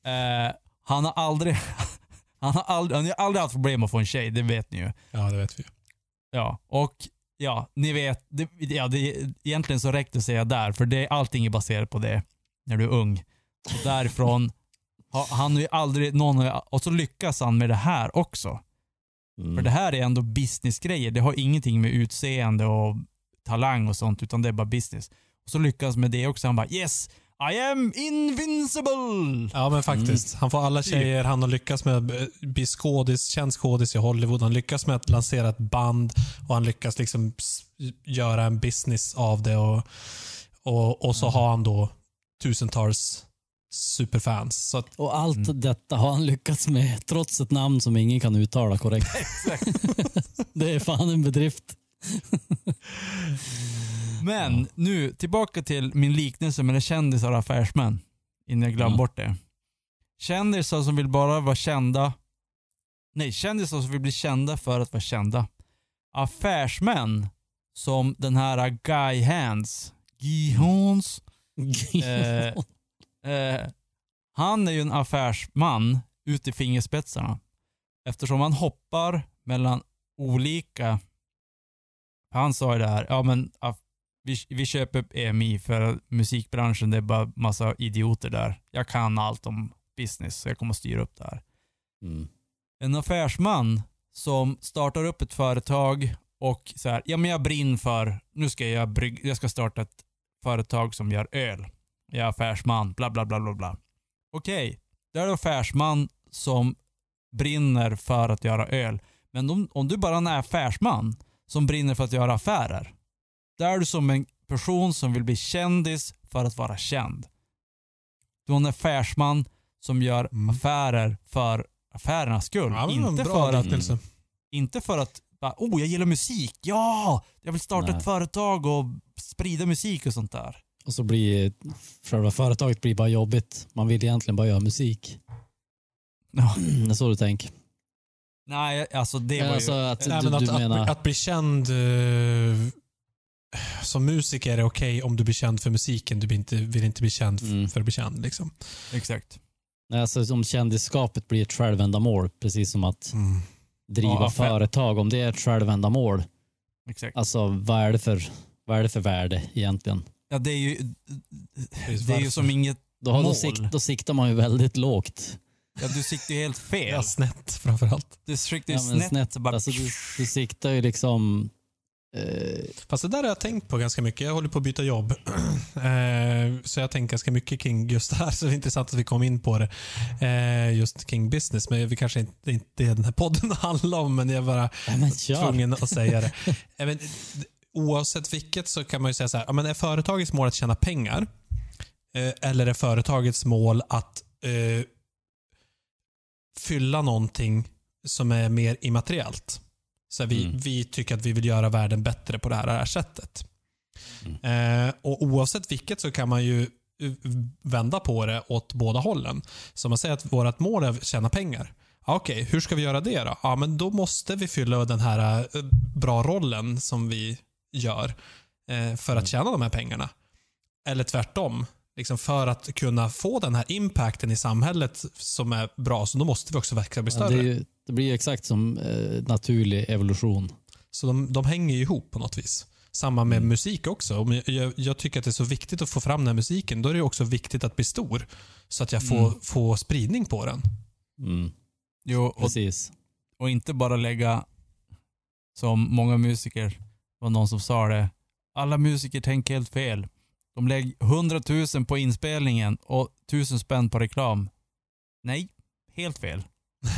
Eh, han har aldrig, han har aldrig, han har aldrig haft problem att få en tjej, det vet ni ju. Ja, det vet vi. Ja, och ja, ni vet, det, ja, det, egentligen så räckte det att säga där, för det, allting är baserat på det när du är ung. Och därifrån, har, han har ju aldrig, någon och så lyckas han med det här också. Mm. För det här är ändå businessgrejer, det har ingenting med utseende och talang och sånt, utan det är bara business. Och så lyckas med det också, han bara yes, I am invincible! Ja, men faktiskt. Han får alla tjejer. Han har lyckats med att bli skådis, känd skådis i Hollywood. Han lyckas med att lansera ett band och han lyckas liksom göra en business av det. Och, och, och så har han då tusentals superfans. Så att, Och allt detta har han lyckats med trots ett namn som ingen kan uttala korrekt. det är fan en bedrift. Men nu, tillbaka till min liknelse med kändisar och affärsmän. Innan jag glömde Ja. bort det. Kändisar som vill bara vara kända nej, kändisar som vill bli kända för att vara kända. Affärsmän som den här Guy Hands, Guy Hans, Eh, eh, han är ju en affärsman ut i fingerspetsarna. Eftersom han hoppar mellan olika... Han sa ju det här, ja men vi, vi köper EMI för musikbranschen, det är bara massa idioter där. Jag kan allt om business, så jag kommer att styra upp det här. Mm. En affärsman som startar upp ett företag och så här, ja men jag brinner för, nu ska jag brygg, jag ska starta ett företag som gör öl. Jag är affärsman, bla bla bla bla bla. Okej, det är en affärsman som brinner för att göra öl. Men om, om du bara är en affärsman som brinner för att göra affärer. Då är du som en person som vill bli kändis för att vara känd. Du är en affärsman som gör Mm. affärer för affärernas skull. Ja, en inte, för att, inte för att bara, oh jag gillar musik, ja! Jag vill starta Nej. ett företag och sprida musik och sånt där. Och så blir själva företaget blir bara jobbigt. Man vill egentligen bara göra musik. Ja. Det är så du tänker. Nej, alltså det var Alltså ju... att Nej, du, men du att, menar... att, att bli känd eh, som musiker är okej om du blir känd för musiken. Du blir inte, vill inte bli känd Mm. för att bli känd. Liksom. Exakt. Nej, alltså, om kändisskapet blir ett självändamål, precis som att Mm. driva Ja, företag, om det är ett självändamål, Exakt. alltså vad är det för, vad är det för värde egentligen? Ja, det är ju... Det är ju som inget... Då, har, då, Mål. sikt, då siktar man ju väldigt lågt. Ja, du siktar ju helt fel. Ja, snett framförallt. Du siktar ju Ja, men snett. snett. så bara, Alltså, du, du siktar ju liksom... Eh, Fast det där har jag tänkt på ganska mycket. Jag håller på att byta jobb. Eh, så jag tänkt ganska mycket kring just det här. Så det är intressant att vi kom in på det. Eh, just kring business. Men vi kanske inte, inte den här podden handlar om, men jag är bara ja, men tvungen att säga det. Men, oavsett vilket så kan man ju säga så här. Men är företagets mål att tjäna pengar? Eller är företagets mål att eh, fylla någonting som är mer immateriellt? Så vi, Mm. vi tycker att vi vill göra världen bättre på det här, det här sättet. Eh, och Oavsett vilket så kan man ju vända på det åt båda hållen. Så man säger att vårt mål är att tjäna pengar. Okej, hur ska vi göra det då? Ja, men då måste vi fylla den här eh, bra rollen som vi gör eh, för att tjäna de här pengarna. Eller tvärtom. Liksom för att kunna få den här impacten i samhället som är bra, så då måste vi också växa och bli Ja, större. det, är ju, det blir exakt som eh, naturlig evolution. Så de, de hänger ju ihop på något vis. Samma med Mm. musik också. Jag, jag tycker att det är så viktigt att få fram den här musiken. Då är det också viktigt att bli stor. Så att jag får, Mm. får spridning på den. Mm, Jo, och, precis. och inte bara lägga, som många musiker, var någon som sa det, alla musiker tänker helt fel. De lägger 100 000 på inspelningen och 1000 spänn på reklam. Nej, helt fel.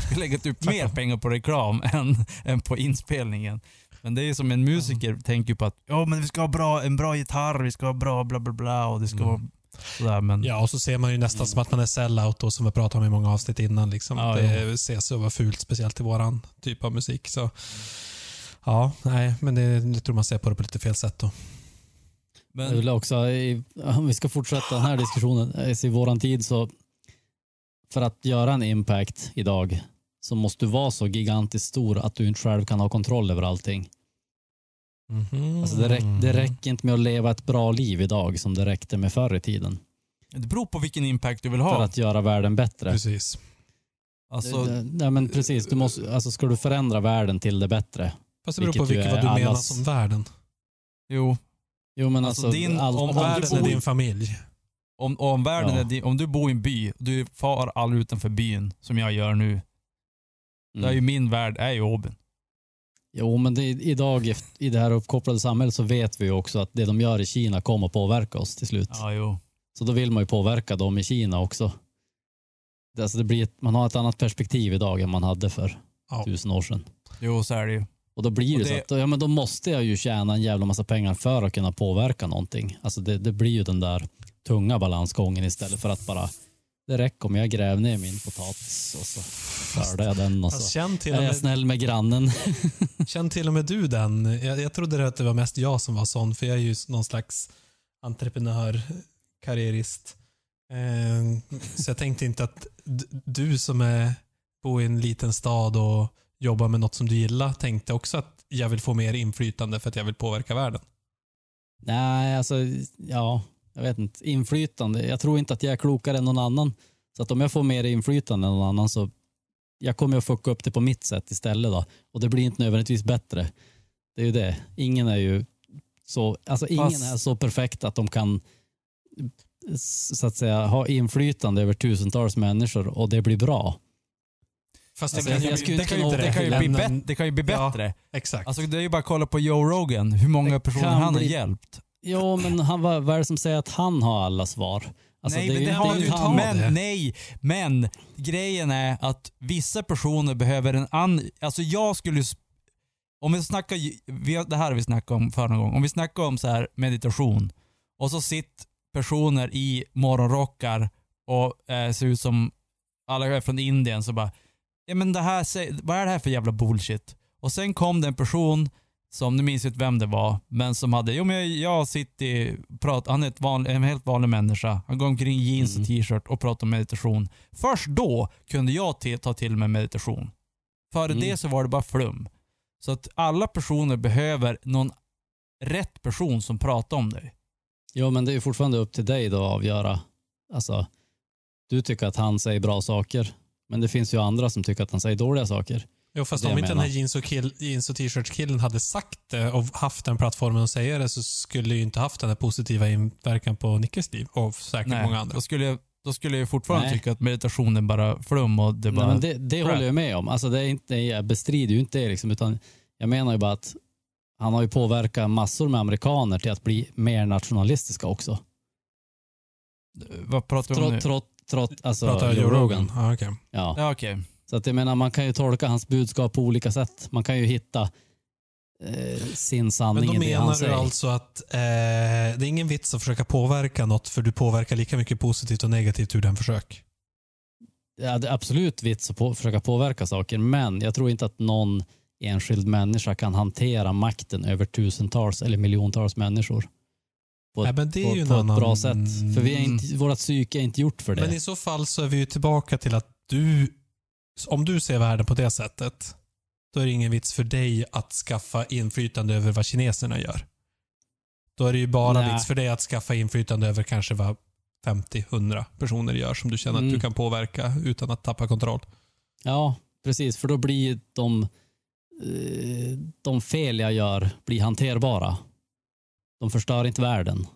Ska lägga typ mer pengar på reklam än, än på inspelningen. Men det är som en musiker tänker på att ja men vi ska ha bra, en bra gitarr, vi ska ha bra bla bla bla och det ska Mm. vara sådär men... Ja, och så ser man ju nästan Mm. som att man är sellout då, som vi pratade om i många avsnitt innan. Liksom. Ja, det ses att vara fult, speciellt i våran typ av musik. Så, ja, nej, men det, jag tror man ser på det på lite fel sätt då. Jag men vill också, om vi ska fortsätta den här diskussionen, eh, i våran tid så för att göra en impact idag så måste du vara så gigantiskt stor att du inte själv kan ha kontroll över allting. Mhm. Alltså det, räck, det räcker inte med att leva ett bra liv idag som det räckte med förr i tiden. det beror på vilken impact du vill För ha. att göra världen bättre. Precis. Alltså, Nej men precis, du måste, alltså ska du förändra världen till det bättre. Fast det beror på Vilket vad du menar som världen. jo. Jo men Alltså, alltså, din- allt, om världen är din familj. Om, om världen Ja. är din, om du bor i en by, du far aldrig utanför byn som jag gör nu. Det är ju mm. min värld är ju Åbyn. Jo men det, idag i det här uppkopplade samhället så vet vi ju också att det de gör i Kina kommer att påverka oss till slut. Ja, jo. Så då vill man ju påverka dem i Kina också. Det, alltså det blir ett, man har ett annat perspektiv idag än man hade för Ja. tusen år sedan. Jo, så är det ju. Och då blir Och det, det- så att ja, men då måste jag ju tjäna en jävla massa pengar för att kunna påverka någonting. Alltså det, det blir ju den där tunga balansgången istället för att bara det räcker om jag gräver ner min potatis och så skördar jag den och så känn till, är jag med, snäll med grannen. känn till och med du den. Jag, jag trodde att det var mest jag som var sån, för jag är ju någon slags entreprenör, karriärist. Eh, så jag tänkte inte att du som är bo i en liten stad och jobba med något som du gillar tänkte också att jag vill få mer inflytande för att jag vill påverka världen. Nej, alltså ja, jag vet inte. Inflytande. Jag tror inte att jag är klokare än någon annan. Så att om jag får mer inflytande än någon annan så jag kommer att fucka upp det på mitt sätt istället då. Och det blir inte nödvändigtvis bättre. Det är ju det. Ingen är ju så, alltså ingen Fast- är så perfekt att de kan så att säga ha inflytande över tusentals människor och det blir bra. Fast Alltså, det jag- kan, jag ju- det kan ju, det kan ju bli, bet, det kan ju bli Ja. bättre. Exakt. Alltså det är ju bara att kolla på Joe Rogan. Hur många Det personer han har bli- hjälpt. Ja, men han, vad, vad är det som säger att han har alla svar? Alltså, nej, är men det inte har ju han- det. Men, nej, men grejen är att vissa personer behöver en annan... Alltså jag skulle... Om vi snackar... Vi, har- det här har vi snackat om förra gången. Om vi snackar om så här meditation och så sitter personer i morgonrockar och eh, ser ut som alla är från Indien så bara ja men det här, vad är det här för jävla bullshit? Och sen kom det en person som, nu minns jag inte vem det var, men som hade, jo men jag, jag sitter, i- prat, han är ett vanlig, en helt vanlig människa. Han går omkring i jeans Mm. och t-shirt och pratar om meditation. Först då kunde jag te- ta till mig meditation. Före Mm. det så var det bara flum. Så att alla personer behöver någon rätt person som pratar om dig. Jo, men det är fortfarande upp till dig då att avgöra. Alltså, du tycker att han säger bra saker, men det finns ju andra som tycker att han säger dåliga saker. Jo, fast det om inte den här menar. jeans och, kill, jeans och t-shirt-killen hade sagt det och haft den plattformen att säga det så skulle ju inte haft den här positiva inverkan på Nickes liv och säkert många andra. Då skulle jag, då skulle jag fortfarande Nej. tycka att meditation är bara flum och det är Nej, bara... men det det crap. håller jag med om. Alltså, det är inte, jag bestrider ju inte det, liksom, utan jag menar ju bara att han har ju påverkat massor med amerikaner till att bli mer nationalistiska också. Vad pratar vi om nu? Trott, trott, alltså Pratar Joe Rogan. Ja, okej. Ja. Ja, okej. Så att jag menar, man kan ju tolka hans budskap på olika sätt. Man kan ju hitta eh, sin Men sanning då i det han menar du säger. alltså att eh, det är ingen vits att försöka påverka något för du påverkar lika mycket positivt och negativt ur den försök? Ja, det är absolut vits att på, försöka påverka saker, men jag tror inte att någon enskild människa kan hantera makten över tusentals eller miljontals människor på, Nej, ett, men det är på, på ett bra sätt. För vi är inte, vårt psyke är inte gjort för det. Men i så fall så är vi ju tillbaka till att du, om du ser världen på det sättet, då är det ingen vits för dig att skaffa inflytande över vad kineserna gör. Då är det ju bara Nej. vits för dig att skaffa inflytande över kanske vad 50-100 personer gör som du känner att Mm. du kan påverka utan att tappa kontroll. Ja, precis. För då blir de, eh, de fel jag gör blir hanterbara. De förstör inte världen.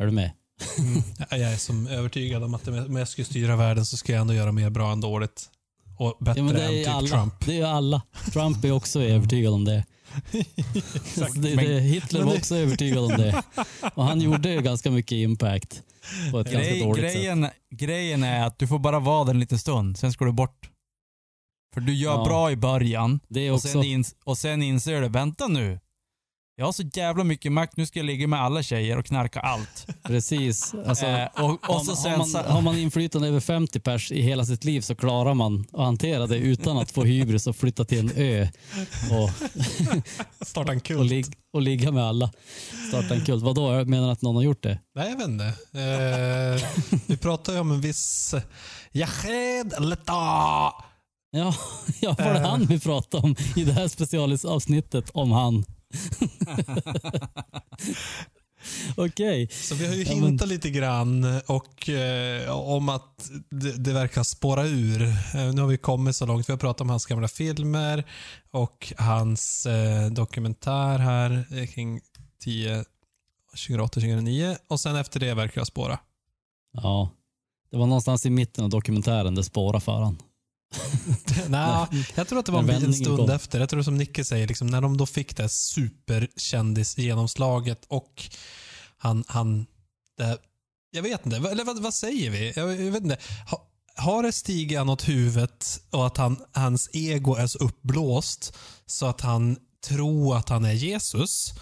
Är du med? Jag är som övertygad om att om jag skulle styra världen så skulle jag ändå göra mer bra än dåligt. Och bättre Ja, men det än är typ alla. Trump. Det är ju alla. Trump är också övertygad om det. det, det Hitler Men var också övertygad om det. Och han gjorde ju ganska mycket impact på ett ganska Grej, dåligt sätt. grejen, grejen är att du får bara vara där en liten stund, sen ska du bort. För du gör Ja. bra i början Det är och också, sen, ins, och sen inser du, vänta nu. Jag har så jävla mycket makt, nu ska jag ligga med alla tjejer och knarka allt. precis. Alltså, Eh, och, och så har, sen, har, man, så- har man inflytande över 50 pers i hela sitt liv så klarar man att hantera det utan att få hybris och flytta till en ö och, Starta en och, kult. lig, och ligga med alla. Starta en kult. Vadå? Menar du att någon har gjort det? Nej, jag vet inte. Eh, vi pratar ju om en viss Yahed Leta. Ja, ja var det Eh. han vi pratade om i det här specialavsnittet om han? Okej. Så vi har ju Ja, men- hintat lite grann och, eh, om att det, det verkar spåra ur. Eh, nu har vi kommit så långt. Vi har pratat om hans gamla filmer och hans eh, dokumentär här eh, kring 10, 2008-2009 och sen efter det verkar det spåra. Ja. Det var någonstans i mitten av dokumentären det spårade för han. Nej, jag tror att det var en, en stund kom. efter. Jag tror som Nicke säger, liksom, när de då fick det superkändisgenomslaget och han, han det, jag vet inte, eller vad, vad säger vi? Jag, jag vet inte. Ha, har det stigit han åt huvudet och att han, hans ego är så uppblåst så att han tror att han är Jesus?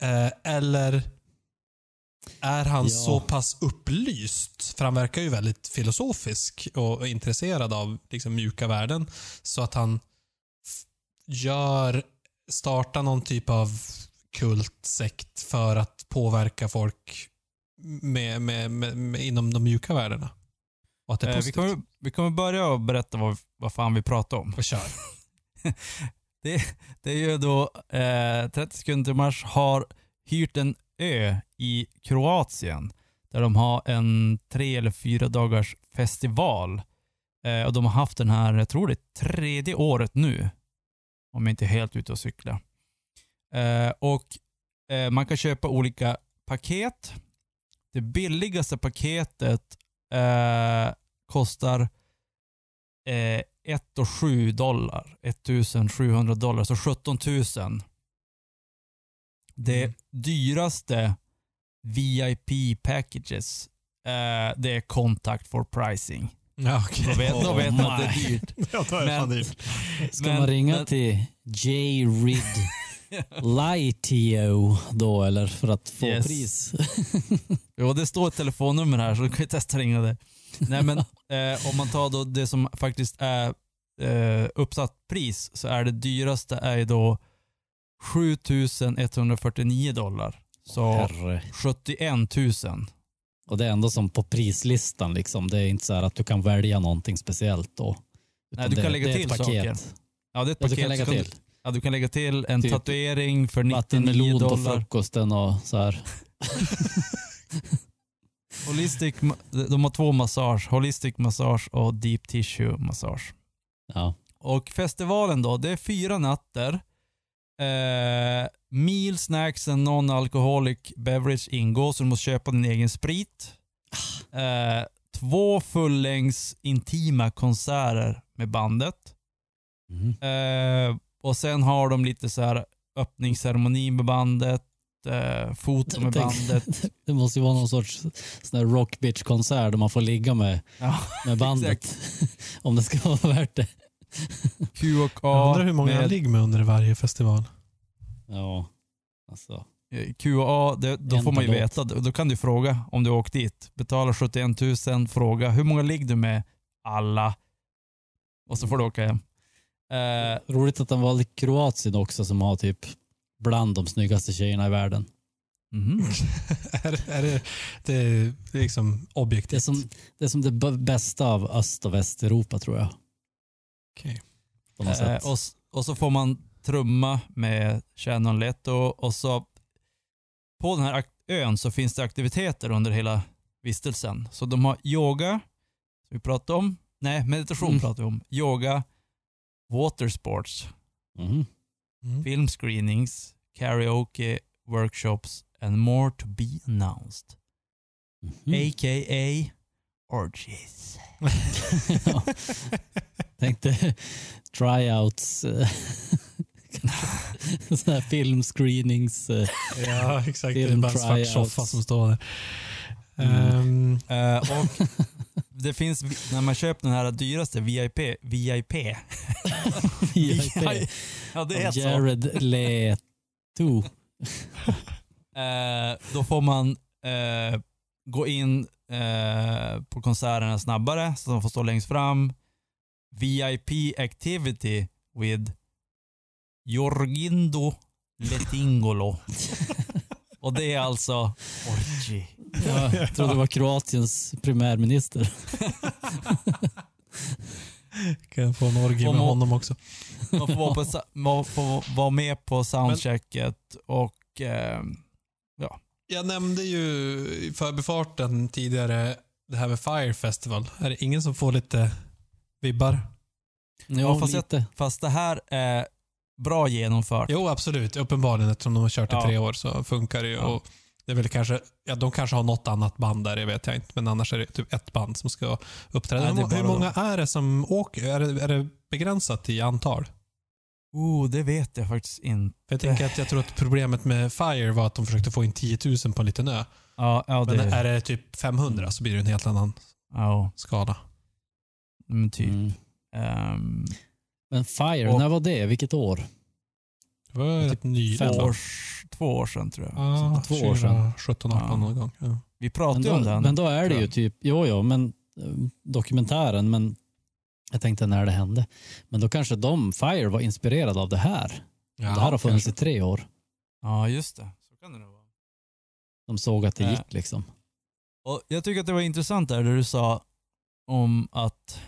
Eh, eller är han Ja. så pass upplyst, för han verkar ju väldigt filosofisk och intresserad av liksom, mjuka värden, så att han gör, startar någon typ av kultsekt för att påverka folk med, med, med, med, inom de mjuka värdena. Och att det är Eh, vi, kommer, vi kommer börja och berätta vad, vad fan vi pratar om. Och kör. Det, det är ju då eh, 30 sekunder till mars har hyrt en ö i Kroatien där de har en tre eller fyra dagars festival. Eh, och de har haft den här, jag tror det är tredje året nu. Om jag inte är helt ute och cykla. Eh, och eh, man kan köpa olika paket. Det billigaste paketet eh, kostar eh, 1 och 7 dollar. 1700 dollar, så 17 000. Det Mm. dyraste VIP packages, eh, det är contact for pricing. Ja, okej. Då vet, då Oh vet man att det är dyrt. Ja, då är det Men- dyrt. Ska Men- man ringa men- till J. Rid Lightio då eller för att få Yes. pris? Jo, det står ett telefonnummer här så du kan ju testa ringa det. Nej men eh, om man tar då det som faktiskt är eh, uppsatt pris så är det dyraste är ju då 7149 dollar. Så Herre. 71 000. Och det är ändå som på prislistan liksom. Det är inte så här att du kan välja någonting speciellt då. Nej, du det, kan lägga det till saker. Ja, det är ett Ja, paket. du kan lägga till. Ja, du kan lägga till en Typ tatuering för 99 Vattenmelon på dollar. frukosten och så här. Holistic, de har två massage. Holistic massage och deep tissue massage. Ja. Och festivalen då, det är fyra nätter. Eh, meal, snacks and non-alcoholic beverage ingår, så du måste köpa din egen sprit. Eh, två fullängds intima konserter med bandet. Mhm. Eh, och sen har de lite så här öppningsceremoni med bandet, eh, foto med Tänk- bandet. Det måste ju vara någon sorts sån här rock bitch konsert där man får ligga med, Ja, med bandet. Om det ska vara värt det. Q och Jag A undrar hur många med ligger med under varje festival. Ja, alltså. Q och A, det, då En får man ju veta. Då kan du fråga om du har åkt dit. Betala 71 000, fråga hur många ligger du med? Alla. Och så får du åka hem. Eh, Roligt att han valde Kroatien också som har typ bland de snyggaste tjejerna i världen. mhm. är, är det, det är liksom Det är objektivt? som det, är som det bästa av Öst och Västeuropa tror jag. Okej. På något Eh, sätt. och, och så får man trumma med Shannon Leto och så på den här ön så finns det aktiviteter under hela vistelsen. Så de har yoga, som vi pratade om. Nej, meditation Mm. pratar vi om. Yoga, watersports, Mhm. Mm. film screenings, karaoke, workshops and more to be announced. Mhm. A.k.a. orgies. ja. Tänkte tryouts, eh, sådana här filmscreenings. eh, Ja, exakt. Det är Film bara en svart soffa som står där. Mm. Ehm, Eh, och det finns, när man köper den här dyraste VIP, VIP. VIP. ja, det är så. Jared Leto. Eh, då får man eh, gå in eh, på konserterna snabbare så de får stå längst fram. VIP activity with Jorgindo Letingolo. Och det är alltså orgy. Ja, jag trodde det var Kroatiens premiärminister. kan få en orgie Om med hon- honom också. Man får vara, på, man får vara med på soundchecket och eh, Jag nämnde ju i förbifarten tidigare det här med Fire Festival. Är det ingen som får lite vibbar? Jo, Ja, fast jag- lite. fast det här är bra genomfört. Jo, absolut. Uppenbarligen eftersom de har kört i Ja. tre år så funkar det ju. Ja. Och det är väl kanske, ja, de kanske har något annat band där, det vet jag inte. Men annars är det typ ett band som ska uppträda. Nej, hur, många är det som åker? Är det, är det begränsat i antal? Oh, det vet jag faktiskt inte. För jag tänker att jag tror att problemet med Fire var att de försökte få in 10 000 på en liten ö. Ja, ja det Men är det typ 500 så blir det en helt annan Ja, skala. men typ. Mm. ehm, Men Fire, Och- när var det? Vilket år? Det var Typ nyligen. fem två, år. två år sedan tror jag. Ja, två år sedan. 17, 18 Ja. någon gång. Ja. Vi pratade Men då, om den. men då är det ju typ, jo jo, men eh, dokumentären, men jag tänkte när det hände. Men då kanske de, Fire, var inspirerade av det här. det här har funnits i tre år. Ja, just det. Så kan det nog vara. De såg att det Ja. gick liksom. Och jag tycker att det var intressant där, där du sa om att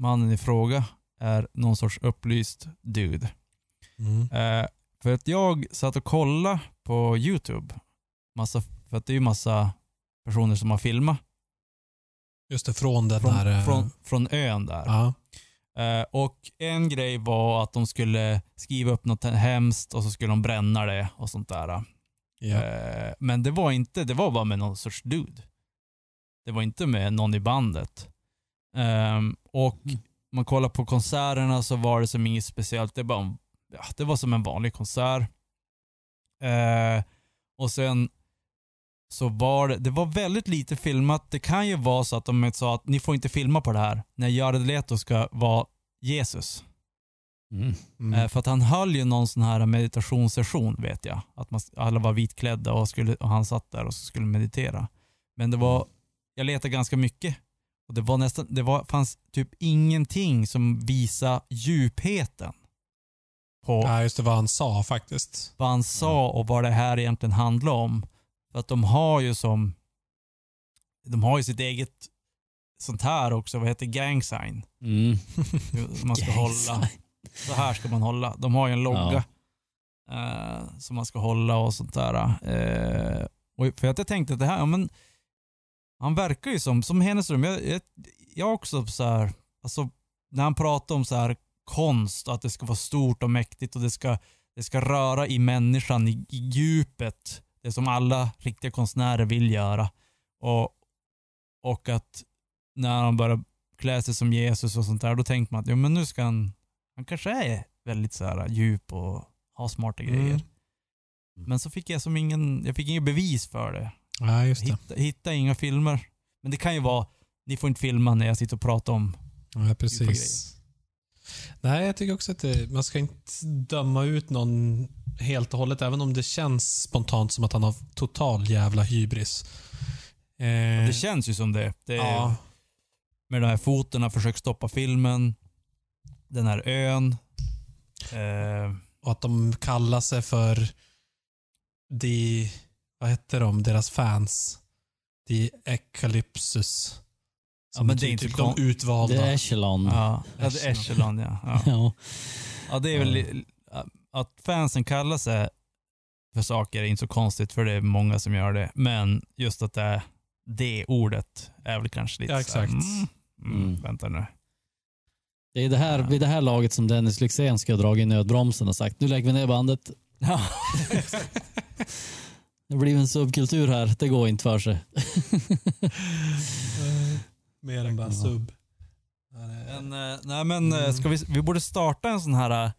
mannen i fråga är någon sorts upplyst dude. Mm. Eh, för att jag satt och kollade på YouTube. Massa, för att det är ju massa personer som har filmat Just det, från den från, här... eh, från, från ön där. Ja. Eh, och en grej var att de skulle skriva upp något hemskt och så skulle de bränna det och sånt där. Ja. Eh, men det var inte, det var bara med någon sorts dude. Det var inte med någon i bandet. Ehm, och Mm. man kollar på konserterna så var det som inget speciellt. Det, bara, ja, det var som en vanlig konsert. Eh, och sen så var det, det var väldigt lite filmat. Det kan ju vara så att de sa att ni får inte filma på det här när Jared Leto ska vara Jesus. Mm. Mm. Eh, För att han höll ju någon sån här meditationssession vet jag. Att man, alla var vitklädda och, skulle, och han satt där och så skulle meditera. Men det var, jag letade ganska mycket. Och det var nästan, det var, fanns typ ingenting som visade djupheten på Ja, just det, vad han sa faktiskt. vad han sa och vad det här egentligen handlar om. För att de har ju som, de har ju sitt eget sånt här också, vad heter gang sign? Mm. Man ska Gang hålla. Så här ska man hålla. De har ju en logga eh, som man ska hålla och sånt där. Eh, och för att jag tänkte att det här, ja, men han verkar ju som, som Henneström, jag, jag, jag också så här, alltså när han pratar om så här konst, att det ska vara stort och mäktigt och det ska, det ska röra i människan, i, i djupet. Det som alla riktiga konstnärer vill göra. Och, och att när han börjar klä sig som Jesus och sånt där, då tänkte man att ja, men nu ska han, han kanske är väldigt så här djup och har smarta Mm. grejer. Men så fick jag som ingen, jag fick inget bevis för det. Ja, just det. Hitta, hitta inga filmer. Men det kan ju vara, ni får inte filma när jag sitter och pratar om Ja, precis. Nej, jag tycker också att det, man ska inte döma ut någon helt och hållet, även om det känns spontant som att han har total jävla hybris. Eh, Det känns ju som det. det är, ja, Med de här foten, försökt stoppa filmen. Den här ön. Eh, och att de kallar sig för de, vad heter de, deras fans? De Ecalypsus. Ja, Som men det är inte typ de utvalda. Det är Echelon. ja, ja, det är Echelon ja. ja. Ja. Ja, det är väl att fansen kallar sig för saker är inte så konstigt för det är många som gör det. Men just att det är det ordet är väl kanske lite Ja, så här, exakt. mm, mm, Mm. Vänta nu. Det är det här, vid det här laget som Dennis Lyxzén ska ha dragit i nödbromsen och sagt nu lägger vi ner bandet. Ja. Det blir en subkultur här. Det går inte för sig. Mer än bara Ja. sub. Men, eh, nej men eh, Mm. ska vi, vi borde starta en sån här eh,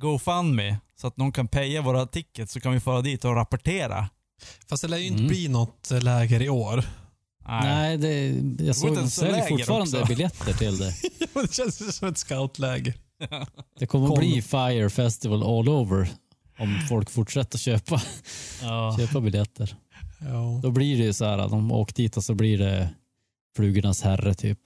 GoFundMe så att någon kan paya våra tickets så kan vi föra dit och rapportera. Fast det lär ju inte Mm. bli något läger i år. Nej, det, jag såg inte de säljer fortfarande också. biljetter till det. det känns ju som ett scoutläger. Det kommer att bli Fire Festival all over om folk fortsätter köpa, Ja. köpa biljetter. Ja. Då blir det ju så här att de åker dit och så blir det Flugornas herre typ.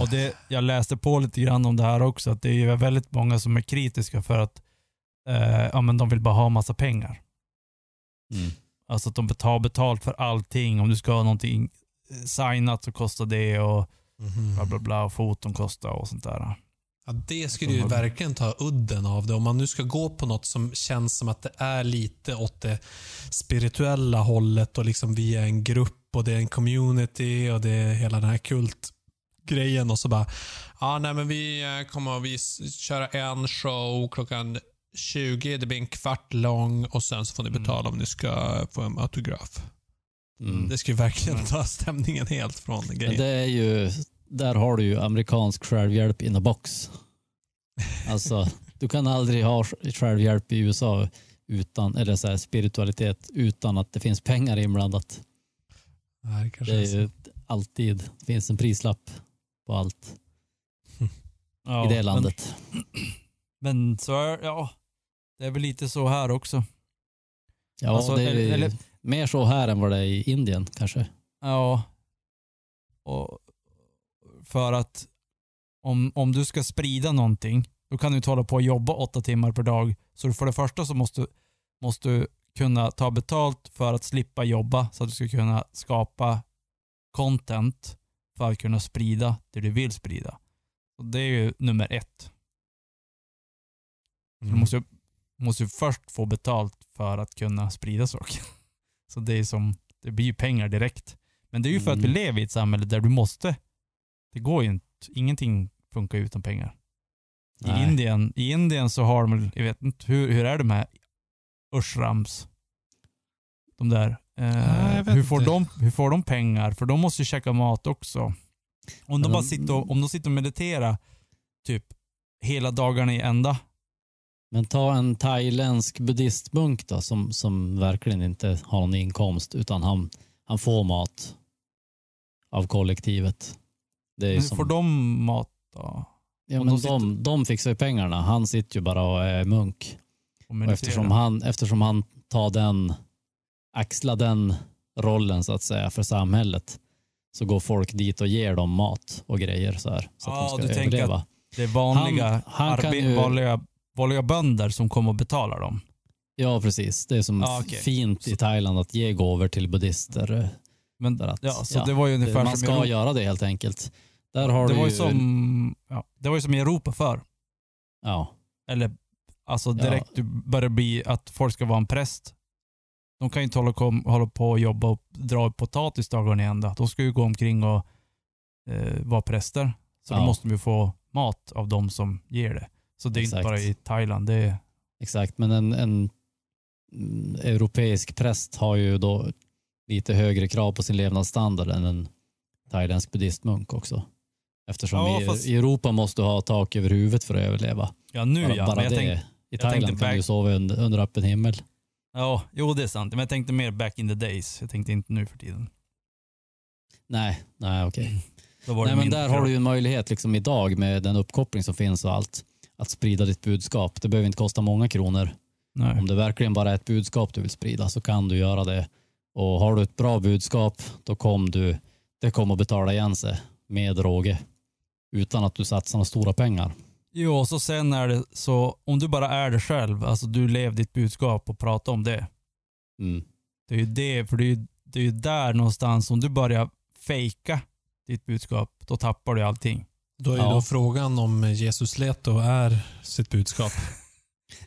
Och det, jag läste på lite grann om det här också, att det är ju väldigt många som är kritiska för att eh, ja, men de vill bara ha massa pengar. Mm. Alltså att de tar betalt för allting. Om du ska ha någonting eh, signat så kostar det och Mhm. bla bla bla och foton kostar och sånt där. Ja, det skulle ju verkligen ta udden av det. Om man nu ska gå på något som känns som att det är lite åt det spirituella hållet och liksom vi är en grupp och det är en community och det är hela den här kultgrejen och så bara, ja nej men vi eh, kommer att vi köra en show klockan 20, det blir en kvart lång och sen så får ni betala om ni ska få en autograf. Mm. Det skulle verkligen ta stämningen helt från Men grejen. det är ju, där har du ju amerikansk självhjälp in a box. Alltså, du kan aldrig ha självhjälp i USA utan, eller så här, spiritualitet utan att det finns pengar inblandat. Nej, det kanske Det är är ju alltid, det finns en prislapp på allt Ja, i det landet. Men, men så är, ja, det är väl lite så här också. ja, alltså, det är eller- eller- mer så här än vad det är i Indien kanske. Ja. Och för att om, om du ska sprida någonting, då kan du inte hålla på och jobba åtta timmar per dag. Så för det första så måste, måste du kunna ta betalt för att slippa jobba så att du ska kunna skapa content för att kunna sprida det du vill sprida. Och det är ju nummer ett. Mm. Du måste, måste först få betalt för att kunna sprida saker. Så det är som, det blir ju pengar direkt. Men det är ju för att vi Mm. lever i ett samhälle där du måste. Det går ju inte, ingenting funkar utan pengar. I Nej. Indien, I Indien så har de, jag vet inte, hur, hur är de här Ushrams? De där. Eh, vet hur, får inte. de, hur får de pengar? För de måste ju käka mat också. Om de, bara sitter och, om de sitter och mediterar typ hela dagarna i ända. Men ta en thailändsk buddhistmunk då som, som verkligen inte har någon inkomst utan han, han får mat av kollektivet. Men som, får de mat då? ja, men de sitter- de, de fixar ju pengarna. Han sitter ju bara och är munk. Och Och eftersom, han, eftersom han tar den, axlar den rollen så att säga för samhället så går folk dit och ger dem mat och grejer så här. Så Ja, att de du ska tänker överleva. Det är vanliga, Han- han kan ju- vanliga, vanliga bönder som kommer och betalar dem. Ja, precis. Det är som Ja, okej. fint i Thailand att ge gåvor till buddhister. Men, Där att, ja, så det var ju ungefär man som, ska Europa. göra det helt enkelt. Där har det var ju som, ja, det var ju som i Europa för. Ja, Eller alltså direkt du börjar bli att folk ska vara en präst. De kan ju inte hålla, kom, hålla på och jobba och dra potatis dagarna i ända. De ska ju gå omkring och eh, vara präster. Så då Ja. måste de ju få mat av de som ger det. Så det är inte Exakt. bara i Thailand. Det är, exakt. Men en, en mm, europeisk präst har ju då lite högre krav på sin levnadsstandard än en thailändsk buddhistmunk också. Eftersom Ja, i, fast- i Europa måste du ha tak över huvudet för att överleva. ja, nu bara ja. bara jag det. tänkte, I Thailand tänkte kan du back- sova under, under öppen himmel. Ja, jo det är sant. Men jag tänkte mer back in the days. Jag tänkte inte nu för tiden. Nej, nej okej. Var det Nej, men där har krav. du ju en möjlighet liksom idag med den uppkoppling som finns och allt. Att sprida ditt budskap. Det behöver inte kosta många kronor. Nej. Om det verkligen bara är ett budskap du vill sprida så kan du göra det. Och har du ett bra budskap då kommer du, det kommer att betala igen sig med råge. Utan att du satsar några stora pengar. Jo, och så sen är det så, om du bara är det själv, alltså du lever ditt budskap och pratar om det. Mm. Det är ju det, för det är ju, det är ju där någonstans, om du börjar fejka ditt budskap, då tappar du allting. Då är Ja. då frågan om Jesus Leto är sitt budskap.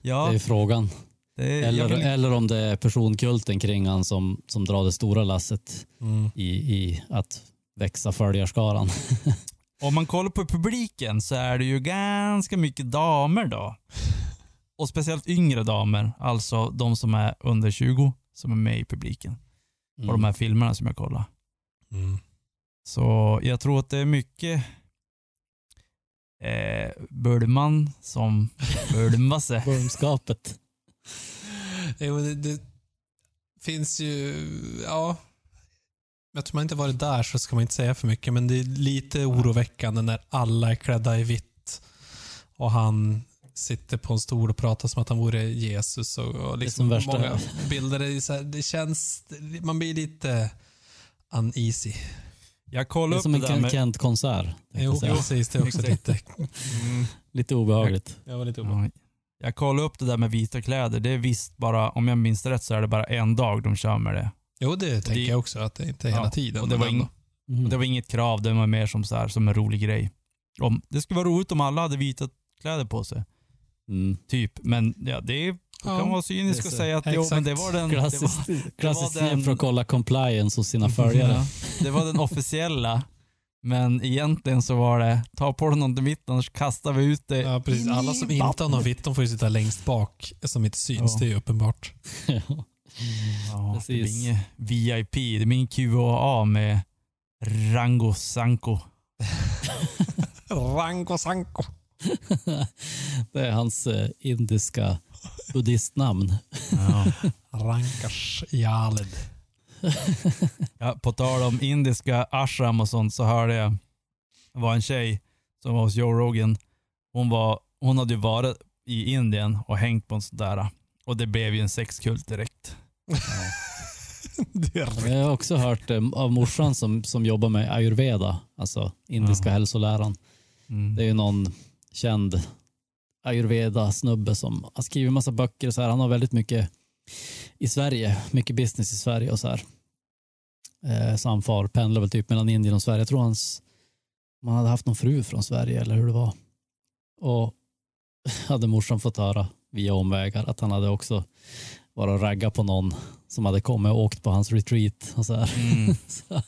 Ja, Det är frågan. det är, Eller, vill, eller om det är personkulten kring han som, som drar det stora lasset Mm. i, i att växa följarskaran. om man kollar på publiken så är det ju ganska mycket damer då. Och speciellt yngre damer, alltså de som är under 20, som är med i publiken. På de här filmerna som jag kollar. Mm. Så jag tror att det är mycket eh, Bördman som bördmar sig. Burmskapet. Jo, det, det finns ju, ja. Eftersom man inte varit där så ska man inte säga för mycket, men det är lite oroväckande när alla är klädda i vitt och han sitter på en stol och pratar som att han vore Jesus. Och, och liksom som värsta- många bilder. Det, är så här, det känns, man blir lite uneasy. Jag Det kollade är upp som det en Ken- med... Kent-konsert. Jo, jag säga. precis. Det är också Exakt. lite, Mm, Lite obehagligt. jag var lite orolig. ja. Jag kollade upp det där med vita kläder. Det är visst bara, om jag minns rätt så är det bara en dag de kör med det. Jo, det tänker jag också. Att det inte är hela Ja, tiden. Och det, var ing, Mm. och det var inget krav, det var mer som, så här, som en rolig grej. Om, det skulle vara roligt om alla hade vita kläder på sig. Mm. Typ, men ja, det är, Ja, kan vara cynisk det och är så. säga att jo, men det var den, det Klassiskt, det grej för att kolla compliance hos sina följare. Ja, det var den officiella. Men egentligen så var det, ta på dig något vitt annars kastar vi ut det Ja, precis. Alla som inte har något vitt, de får ju sitta längst bak, som inte syns. Ja. Det är ju uppenbart. Ja. Ja, det blir Precis. inget VIP, det blir ingen QAA med Rango Sanko. Rango Sanko. det är hans eh, indiska buddhistnamn. Ja. Rankars Jaled. Ja, på tal om indiska ashram och sånt så hörde jag, det var en tjej som var hos Joe Rogan. Hon, var, hon hade ju varit i Indien och hängt på en sån där och det blev ju en sexkult direkt. Det är Jag har också hört eh, av morsan som, som jobbar med ayurveda, alltså indiska hälsoläran. Mm. Det är ju någon känd ayurveda-snubbe som har skrivit massa böcker och så här. Han har väldigt mycket i Sverige, mycket business i Sverige och så här. Eh, så han far, pendlar väl typ mellan Indien och Sverige. Jag tror hans, man hade haft någon fru från Sverige eller hur det var. Och hade morsan fått höra via omvägar att han hade också varit och raggat på någon som hade kommit och åkt på hans retreat. Och så här. Mm. Så,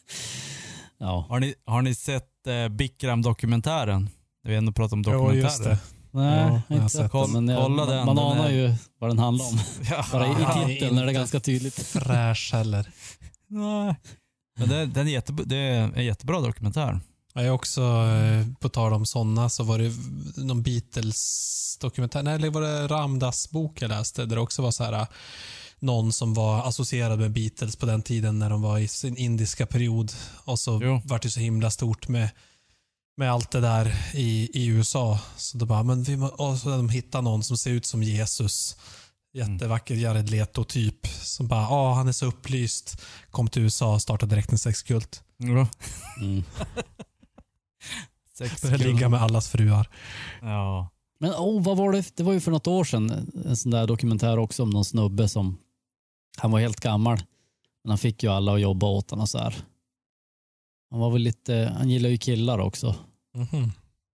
ja, Har, ni, har ni sett eh, Bikram-dokumentären? Vi har ändå pratat om Jo, dokumentärer. just det. nej, Ja, inte sett jag, Kolla den, man den anar är- ju vad den handlar om. Ja. Bara i, titeln är det ganska tydligt. Fräsch heller. Nej. Men det, den är jättebra, det är en jättebra dokumentär. Jag är också, eh, på tal om sådana, så var det någon Beatles-dokumentär, nej, eller var det Ramdas bok jag läste, där det också var så här, någon som var associerad med Beatles på den tiden när de var i sin indiska period. Och så Jo. vart det så himla stort med, med allt det där i, i USA. Så då bara, men vi må, och så de hittade någon som ser ut som Jesus. Jättevacker Jared Leto-typ. Som bara, ja, han är så upplyst. Kom till USA och startade direkt en sexkult. Ja. Mm. Sex Började ligga med allas fruar. Ja. Men oh, vad var det? Det var ju för något år sedan en sån där dokumentär också om någon snubbe som han var helt gammal. Men han fick ju alla att jobba åt honom så här. Han var väl lite, han gillar ju killar också. Mhm.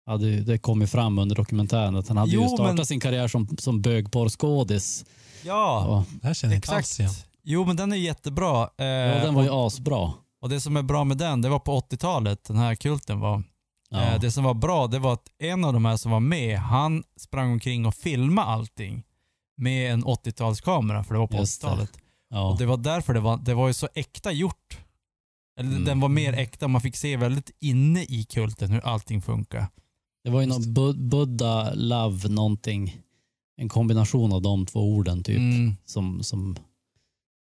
Hade ju, det kom ju fram under dokumentären att han hade Jo, ju startat men- sin karriär som, som bögporrskådis. Ja, Och, Det här känner jag inte alls exakt. igen. Jo, men den är jättebra. Eh, ja, den var ju asbra. Och det som är bra med den, det var på 80-talet den här kulten var. Ja. Eh, det som var bra, det var att en av de här som var med, han sprang omkring och filmade allting med en 80-talskamera, för det var på Just det. 80-talet. ja. Och det var därför det var, det var ju så äkta gjort. Eller Mm. den var mer äkta, man fick se väldigt inne i kulten hur allting funkar. Det var ju någon Bu- Buddha, Love, någonting. En kombination av de två orden typ. Mm. Som, som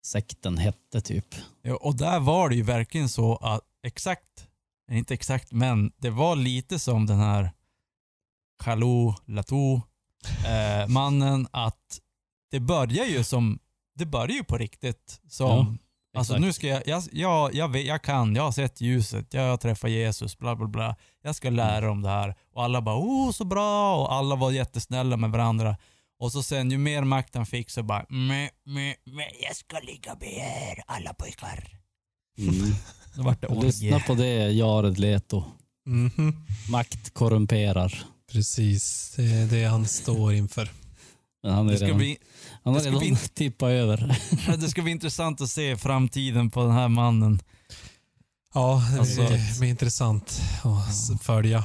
sekten hette typ. Ja, och där var det ju verkligen så att exakt, inte exakt, men det var lite som den här Chalou Latou eh, mannen att det börjar ju som, det börjar ju på riktigt som, Ja, alltså nu ska jag, jag, jag, jag, vet, jag kan, jag har sett ljuset, jag har träffat Jesus, bla bla bla. Jag ska lära om det här. Och alla bara oh så bra och alla var jättesnälla med varandra. Och så sen ju mer makt han fick så bara meh, meh, meh, jag ska ligga med er alla pojkar. Mm. Då vart det Lyssna orgie. på det, Jared Leto. Mhm. Makt korrumperar. Precis, det är det han står inför. Men han, är Det ska, redan, bli, han har det ska redan bli- tippat över. det ska bli intressant att se framtiden på den här mannen. Ja, det Alltså- blir, blir intressant att följa.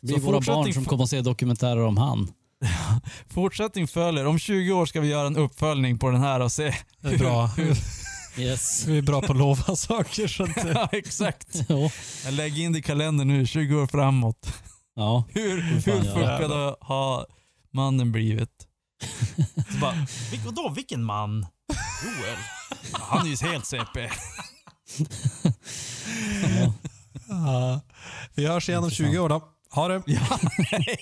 Det Så våra barn som kommer att se dokumentärer om han. Fortsättning följer. Om 20 år ska vi göra en uppföljning på den här och se. Det är bra. Yes. Vi är bra på att lova saker. Så att, ja, exakt. ja. Jag lägger in det i kalendern nu, 20 år framåt. ja. Hur, Hur fuckad har mannen blivit? Så bara, "Vil- vadå, vilken man? Joel? Ja, han är ju helt CP. ja. ja. Vi hörs igen om 20 år då. Ha det. Ja, nej.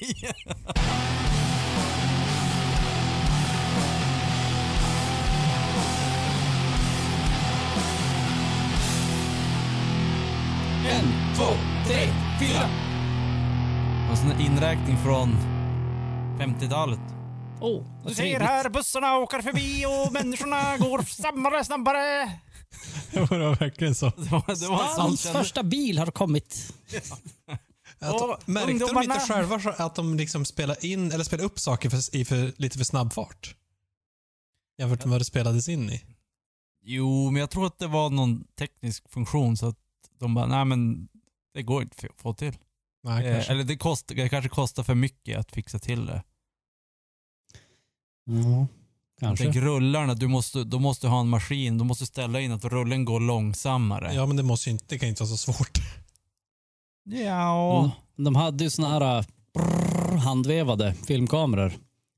Två, tre, fyra. Och sån här inräkning från 50-talet. Oh, Du ser här, bussarna åker förbi och människorna går snabbare, snabbare. Det var verkligen så. Det var, det var Hans sån första bil har kommit. Att, Och märkte de ungdomarna- inte själva så att de liksom spelar in eller spelar upp saker för, i för, lite för snabb fart? Jämfört med vad det spelades in i. Jo, men jag tror att det var någon teknisk funktion så att de bara, nej men det går inte att få till. Nej, Eh, kanske. eller det, kost, det kanske kostar för mycket att fixa till det. Ja, kanske. tänker rullarna, du måste, du måste ha en maskin, du måste ställa in att rullen går långsammare. Ja, men det, måste ju inte, det kan inte vara så svårt. Ja. Mm. De hade ju såna här äh, brrr, handvevade filmkameror.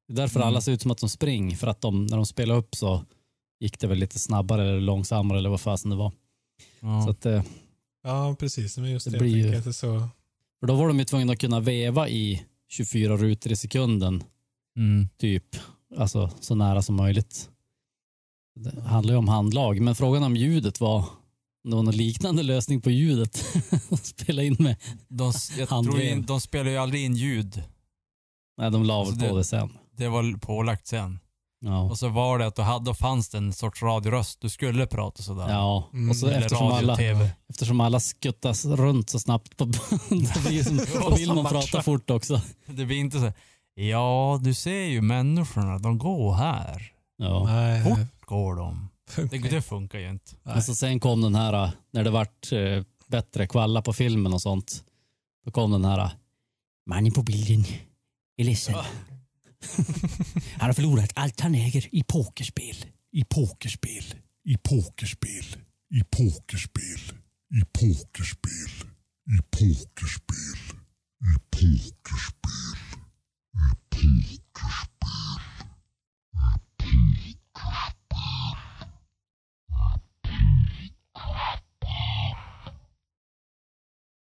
Det är därför Mm. alla ser ut som att de springer. För att de, när de spelade upp så gick det väl lite snabbare eller långsammare eller vad fasen det var. Ja. Så att, eh, Ja, precis. Men just Det det, blir jag ju- att det så... för då var de ju tvungna att kunna veva i 24 rutor i sekunden. Mm. Typ. Alltså så nära som möjligt. Det handlar ju om handlag. Men frågan om ljudet var om det var någon liknande lösning på ljudet. att Spela in med. De, jag tror in, de spelar ju aldrig in ljud. Nej, de la väl Alltså på det- det sen. Det var pålagt sen. Ja. Och så var det att du hade, då fanns det en sorts radioröst. Du skulle prata sådär. Ja, och så Eller eftersom radio, alla, tv. eftersom alla skuttas runt så snabbt på då blir som, då vill man prata fort också. Det blir inte så Ja, du ser ju människorna, de går här. Ja. Nej, Fort går de. Det, funkar det funkar ju inte. Men så sen kom den här, äh, när det vart eh, bättre kvalla på filmen och sånt. Då kom den här, äh, mannen på bilden är ledsen. Han har förlorat allt han äger i pokerspel. I pokerspel. I pokerspel. I pokerspel. I pokerspel. I pokerspel. I pokerspel. I pokerspel. I pokerspel.